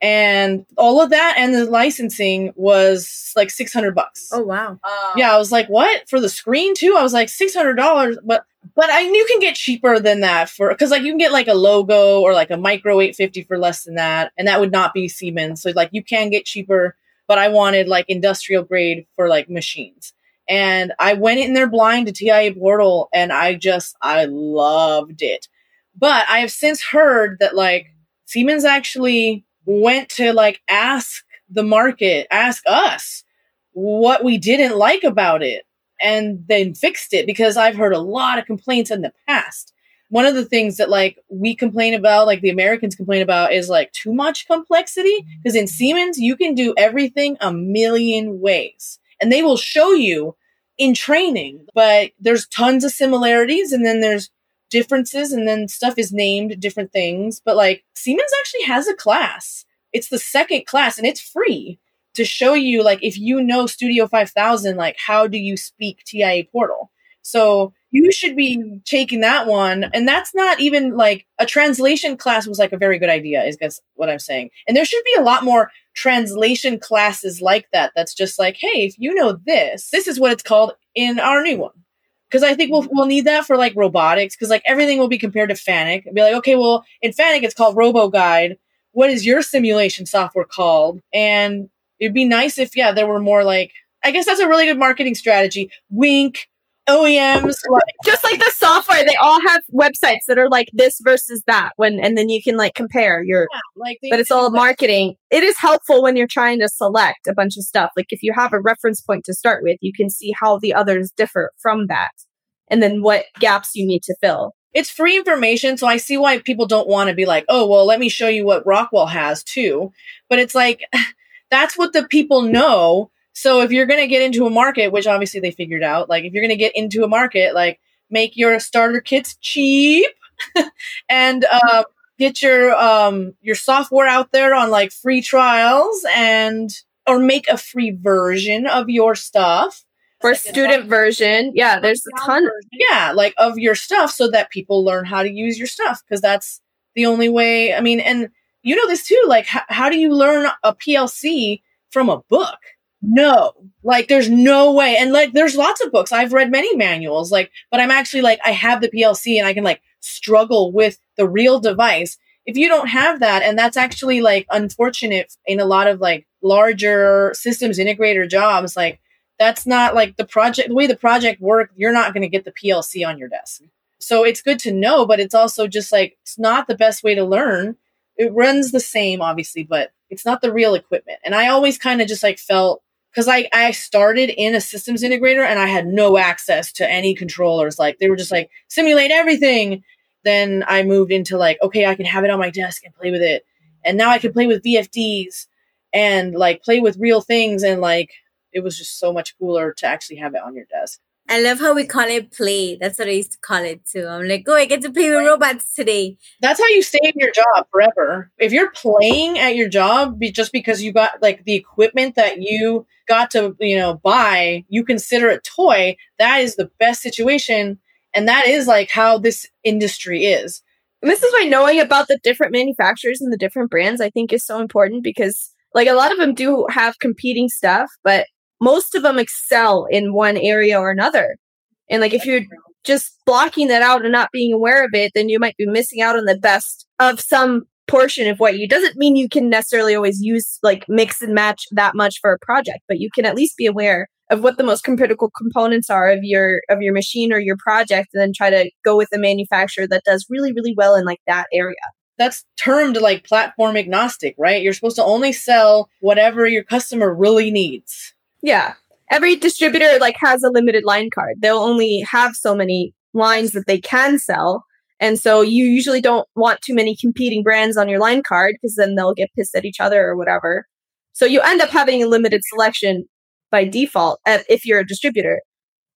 and all of that and the licensing was like 600 bucks. Oh wow. Um, yeah i was like what? For the screen too? I was like $600 but but i knew you can get cheaper than that for because like you can get like a logo or like a micro 850 for less than that and that would not be siemens. So like you can get cheaper but i wanted like industrial grade for like machines. And i went in there blind to tia portal and i just i loved it. But i have since heard that like siemens actually went to like ask the market, ask us what we didn't like about it and then fixed it because I've heard a lot of complaints in the past. One of the things that like we complain about, like the Americans complain about is like too much complexity mm-hmm. because in Siemens you can do everything a million ways and they will show you in training, but there's tons of similarities and then there's differences and then stuff is named different things. But like Siemens actually has a class. It's the second class and it's free to show you like if you know Studio 5000, like how do you speak TIA Portal? So you should be taking that one. And that's not even like a translation class was like a very good idea, is guess what I'm saying. And there should be a lot more translation classes like that. That's just like, hey, if you know this, this is what it's called in our new one because I think we'll mm. we'll need that for like robotics because like everything will be compared to Fanuc and be like, okay, well in Fanuc it's called RoboGuide. What is your simulation software called? And it'd be nice if yeah there were more like I guess that's a really good marketing strategy. Wink, OEMs, like, just like the software, they all have websites that are like this versus that. When and then you can like compare your, yeah, like but it's all marketing. It is helpful when you're trying to select a bunch of stuff. Like if you have a reference point to start with, you can see how the others differ from that, and then what gaps you need to fill. It's free information, so I see why people don't want to be like, oh well, let me show you what Rockwell has too. But it's like that's what the people know so if you're going to get into a market, which obviously they figured out, like if you're going to get into a market, like make your starter kits cheap and uh, get your um, your software out there on like free trials and or make a free version of your stuff for like student version. Yeah, there's a ton. Version, yeah, like of your stuff so that people learn how to use your stuff because that's the only way. I mean, and you know this too. Like, h- how do you learn a PLC from a book? No like there's no way and like there's lots of books. I've read many manuals like but i'm actually like i have the plc and i can like struggle with the real device. If you don't have that and that's actually like unfortunate in a lot of like larger systems integrator jobs like that's not like the project the way the project work you're not going to get the plc on your desk. So it's good to know but it's also just like it's not the best way to learn. It runs the same obviously but it's not the real equipment. And i always kind of just like felt because I, I started in a systems integrator and I had no access to any controllers. Like they were just like simulate everything. then I moved into like, okay, I can have it on my desk and play with it. And now I can play with VFDs and like play with real things. And like, it was just so much cooler to actually have it on your desk. I love how we call it play. That's what I used to call it too. I'm like, oh, I get to play with robots today. That's how you stay in your job forever. If you're playing at your job just because you got like the equipment that you got to, you know, buy, you consider it toy, that is the best situation. And that is like how this industry is. And this is why knowing about the different manufacturers and the different brands, I think, is so important because, like, a lot of them do have competing stuff, but most of them excel in one area or another. And like if you're just blocking that out and not being aware of it, then you might be missing out on the best of some portion of what you doesn't mean you can necessarily always use like mix and match that much for a project, but you can at least be aware of what the most critical components are of your of your machine or your project and then try to go with a manufacturer that does really really well in like that area. That's termed like platform agnostic right? You're supposed to only sell whatever your customer really needs yeah. Every distributor like has a limited line card. They'll only have so many lines that they can sell. And so you usually don't want too many competing brands on your line card because then they'll get pissed at each other or whatever. So you end up having a limited selection by default eh, if you're a distributor.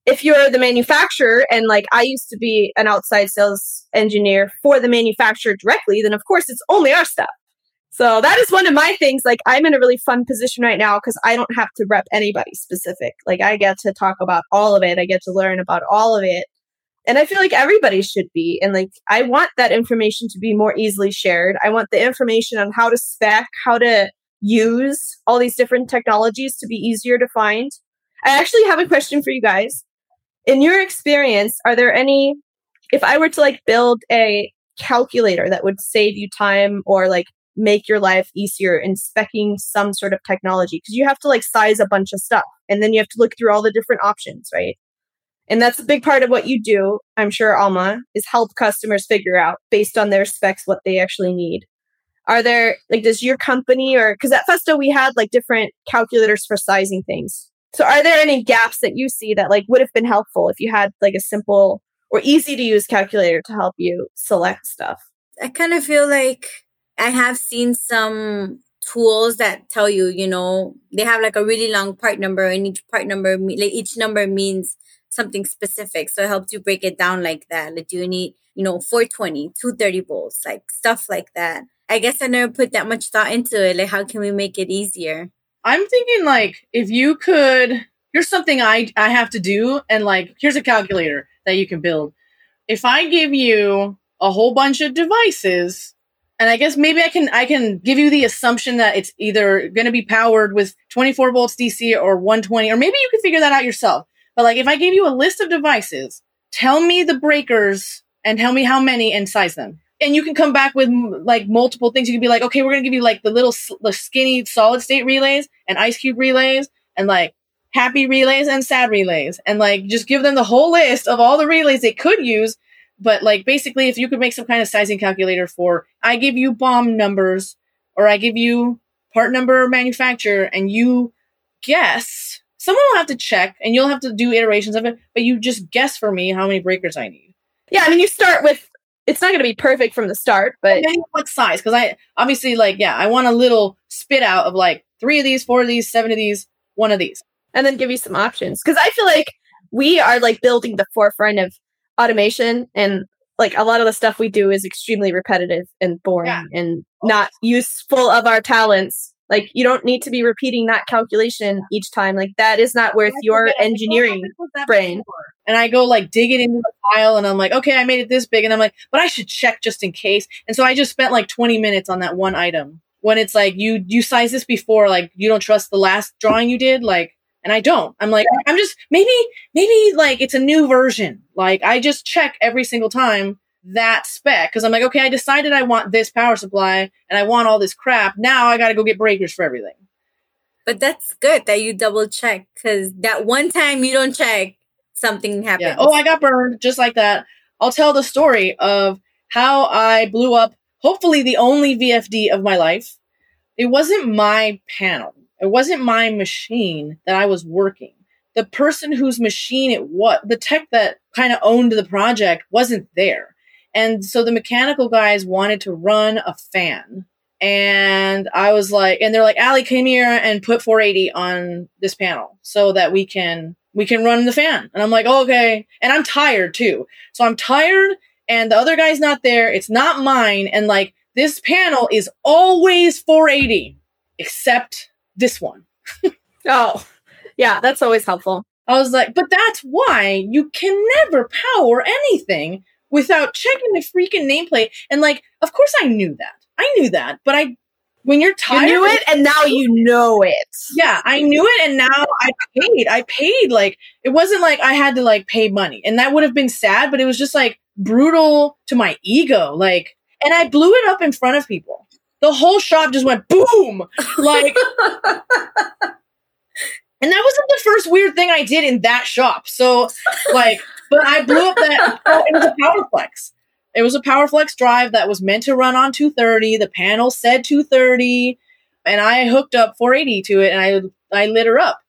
If you're the manufacturer and like I used to be an outside sales engineer for the manufacturer directly, then of course it's only our stuff. So that is one of my things. Like I'm in a really fun position right now because I don't have to rep anybody specific. Like I get to talk about all of it. I get to learn about all of it. And I feel like everybody should be. And like I want that information to be more easily shared. I want the information on how to spec, how to use all these different technologies to be easier to find. I actually have a question for you guys. In your experience, are there any if I were to like build a calculator that would save you time or like make your life easier in specking some sort of technology because you have to like size a bunch of stuff and then you have to look through all the different options, right? And that's a big part of what you do, I'm sure, Alma, is help customers figure out based on their specs what they actually need. Are there, like, does your company or, because at Festo we had like different calculators for sizing things. So are there any gaps that you see that like would have been helpful if you had like a simple or easy to use calculator to help you select stuff? I kind of feel like I have seen some tools that tell you, you know, they have like a really long part number, and each part number, like each number means something specific. So it helps you break it down like that. Like, do you need, you know, 420, 230 volts, like stuff like that. I guess I never put that much thought into it. Like, how can we make it easier? I'm thinking like if you could, here's something I I have to do, and like here's a calculator that you can build. If I give you a whole bunch of devices and I guess maybe I can I can give you the assumption that it's either going to be powered with 24 volts DC or 120, or maybe you can figure that out yourself. But like if I gave you a list of devices, tell me the breakers and tell me how many and size them. And you can come back with like multiple things. You can be like, okay, we're going to give you like the little the skinny solid state relays and ice cube relays and like happy relays and sad relays and like just give them the whole list of all the relays they could use but like basically if you could make some kind of sizing calculator for i give you BOM numbers or i give you part number manufacturer and you guess someone will have to check and you'll have to do iterations of it but you just guess for me how many breakers i need. Yeah i mean you start with it's not going to be perfect from the start but what size because i obviously like yeah i want a little spit out of like three of these four of these seven of these one of these. And then give you some options because i feel like we are like building the forefront of automation and like a lot of the stuff we do is extremely repetitive and boring yeah. and not useful of our talents. Like you don't need to be repeating that calculation each time. Like that is not worth your engineering brain. and i go like dig it into the file and i'm like okay i made it this big and i'm like but i should check just in case. And so i just spent like 20 minutes on that one item. When it's like you you size this before like you don't trust the last drawing you did like and I don't. I'm like, I'm just maybe, maybe like it's a new version. Like I just check every single time that spec because I'm like, okay, I decided I want this power supply and I want all this crap. Now I got to go get breakers for everything. But that's good that you double check because that one time you don't check, something happens. Yeah. Oh, I got burned just like that. I'll tell the story of how I blew up, hopefully, the only VFD of my life. It wasn't my panel. It wasn't my machine that I was working. The person whose machine it was, the tech that kind of owned the project wasn't there. And so the mechanical guys wanted to run a fan. And I was like, and they're like, Ali, come here and put 480 on this panel so that we can we can run the fan. And I'm like, oh, okay. And I'm tired too. So I'm tired and the other guy's not there. It's not mine. And like this panel is always 480 except this one. oh, yeah, that's always helpful. I was like, but that's why you can never power anything without checking the freaking nameplate. And like, of course I knew that. I knew that, but I when you're tired, you knew it, and now you know it. Yeah, I knew it, and now I paid. I paid like it wasn't like I had to like pay money, and that would have been sad, but it was just like brutal to my ego. Like, and I blew it up in front of people. The whole shop just went boom, like. And that wasn't the first weird thing I did in that shop. So, like, but I blew up that. Oh, it was a PowerFlex. It was a PowerFlex drive that was meant to run on 230. The panel said 230, and I hooked up 480 to it, and I I lit her up.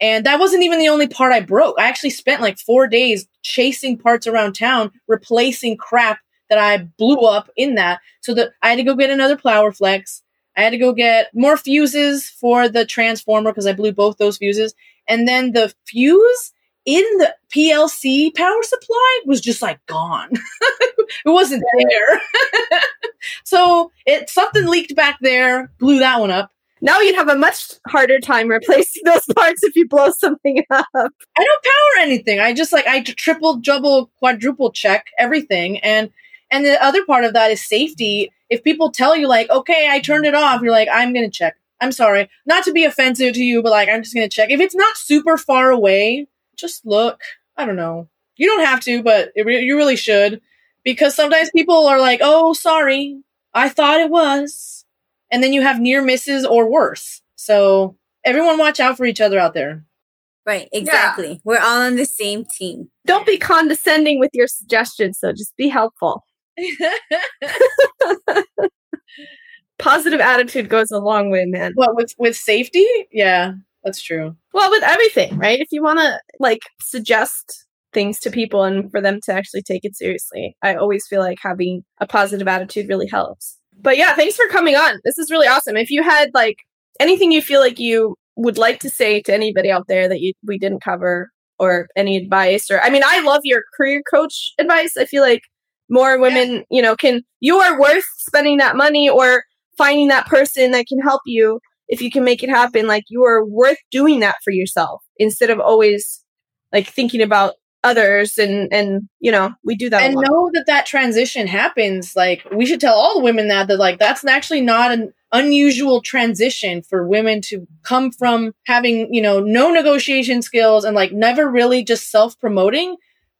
And that wasn't even the only part I broke. I actually spent like four days chasing parts around town, replacing crap that I blew up in that. So that I had to go get another PowerFlex. I had to go get more fuses for the transformer because I blew both those fuses. And then the fuse in the PLC power supply was just like gone. it wasn't there. so it something leaked back there, blew that one up. Now you'd have a much harder time replacing those parts if you blow something up. I don't power anything. I just like I triple, double, quadruple check everything and and the other part of that is safety. If people tell you like, "Okay, I turned it off." You're like, "I'm going to check." I'm sorry. Not to be offensive to you, but like I'm just going to check. If it's not super far away, just look. I don't know. You don't have to, but re- you really should. Because sometimes people are like, oh, sorry, I thought it was. And then you have near misses or worse. So everyone watch out for each other out there. Right, exactly. Yeah. We're all on the same team. Don't be condescending with your suggestions, so just be helpful. Positive attitude goes a long way, man. What with with safety? Yeah. That's true. Well, with everything, right? If you want to like suggest things to people and for them to actually take it seriously, I always feel like having a positive attitude really helps. But yeah, thanks for coming on. This is really awesome. If you had like anything you feel like you would like to say to anybody out there that you we didn't cover or any advice or I mean, I love your career coach advice. I feel like more women, yeah. you know, can you are worth spending that money or finding that person that can help you if you can make it happen, like you are worth doing that for yourself instead of always like thinking about others and and you know we do that and know that that transition happens. Like we should tell all the women that that like that's actually not an unusual transition for women to come from having you know no negotiation skills and like never really just self promoting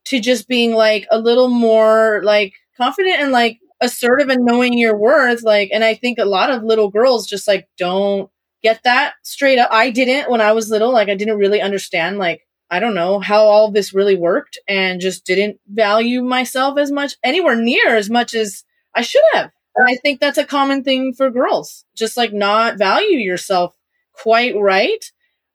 to just being like a little more like confident and like assertive and knowing your worth like and i think a lot of little girls just like don't get that straight up. I didn't when I was little. Like I didn't really understand like I don't know how all this really worked and just didn't value myself as much anywhere near as much as I should have. And I think that's a common thing for girls. Just like not value yourself quite right.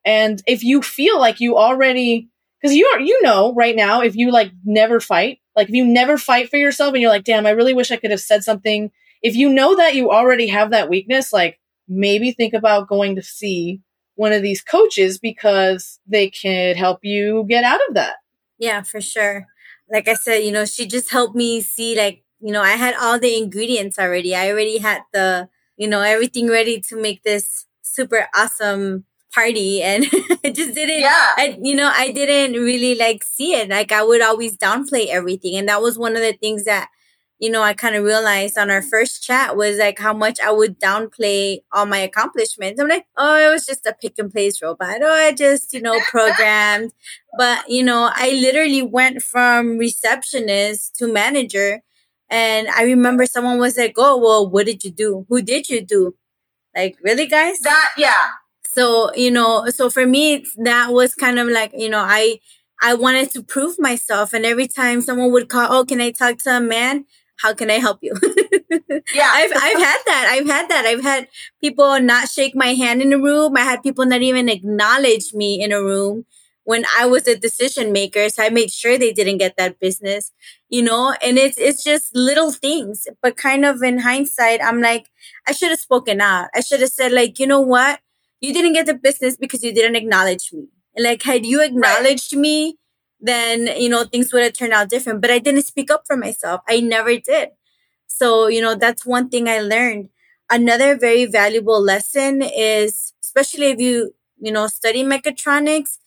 And if you feel like you already because you are you know right now if you like never fight, like if you never fight for yourself and you're like, damn, I really wish I could have said something. If you know that you already have that weakness, like maybe think about going to see one of these coaches because they could help you get out of that. Yeah, for sure. Like I said, you know, she just helped me see like, you know, I had all the ingredients already. I already had the, you know, everything ready to make this super awesome party and I just didn't yeah. I you know, I didn't really like see it. Like I would always downplay everything and that was one of the things that you know, I kind of realized on our first chat was like how much I would downplay all my accomplishments. I'm like, oh, it was just a pick and place robot. Oh, I just, you know, programmed. but, you know, I literally went from receptionist to manager. And I remember someone was like, oh, well, what did you do? Who did you do? Like, really, guys? That, yeah. So, you know, so for me, that was kind of like, you know, I, I wanted to prove myself. And every time someone would call, oh, can I talk to a man? how can I help you? yeah. I've, I've had that. I've had that. I've had people not shake my hand in a room. I had people not even acknowledge me in a room when I was a decision maker. So I made sure they didn't get that business, you know, and it's, it's just little things. But kind of in hindsight, I'm like, I should have spoken out. I should have said, like, you know what? You didn't get the business because you didn't acknowledge me. Like, had you acknowledged right. me, then, you know, things would have turned out different. But I didn't speak up for myself. I never did. So, you know, that's one thing I learned. Another very valuable lesson is, especially if you, you know, study mechatronics,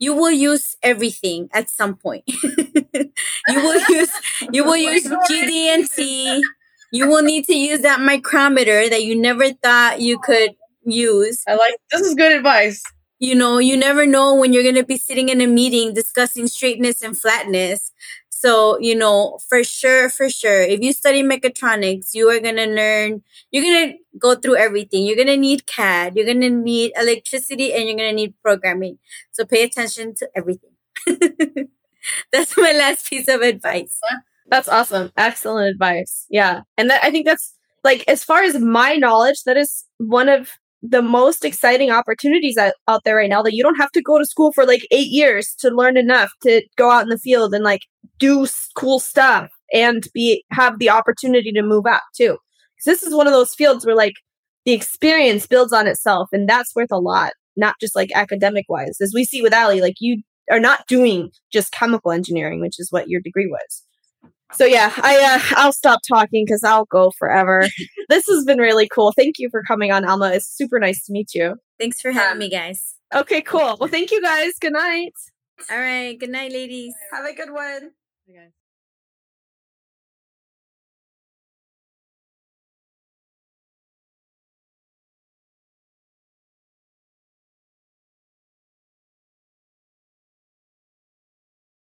you will use everything at some point. you will use you will use GD&T. You will need to use that micrometer that you never thought you could use. I like this is good advice. You know, you never know when you're going to be sitting in a meeting discussing straightness and flatness. So, you know, for sure, for sure, if you study mechatronics, you are going to learn, you're going to go through everything. You're going to need CAD, you're going to need electricity, and you're going to need programming. So pay attention to everything. that's my last piece of advice. That's awesome. Excellent advice. Yeah. And that, I think that's like, as far as my knowledge, that is one of the most exciting opportunities out, out there right now that you don't have to go to school for like eight years to learn enough to go out in the field and like do cool stuff and be have the opportunity to move up too. This is one of those fields where like the experience builds on itself and that's worth a lot not just like academic wise. As we see with Ali like you are not doing just chemical engineering which is what your degree was so yeah, I uh, I'll stop talking because I'll go forever. this has been really cool. Thank you for coming on, Alma. It's super nice to meet you. Thanks for having um, me, guys. Okay, cool. Well, thank you guys. Good night. All right. Good night, ladies. Have a good one.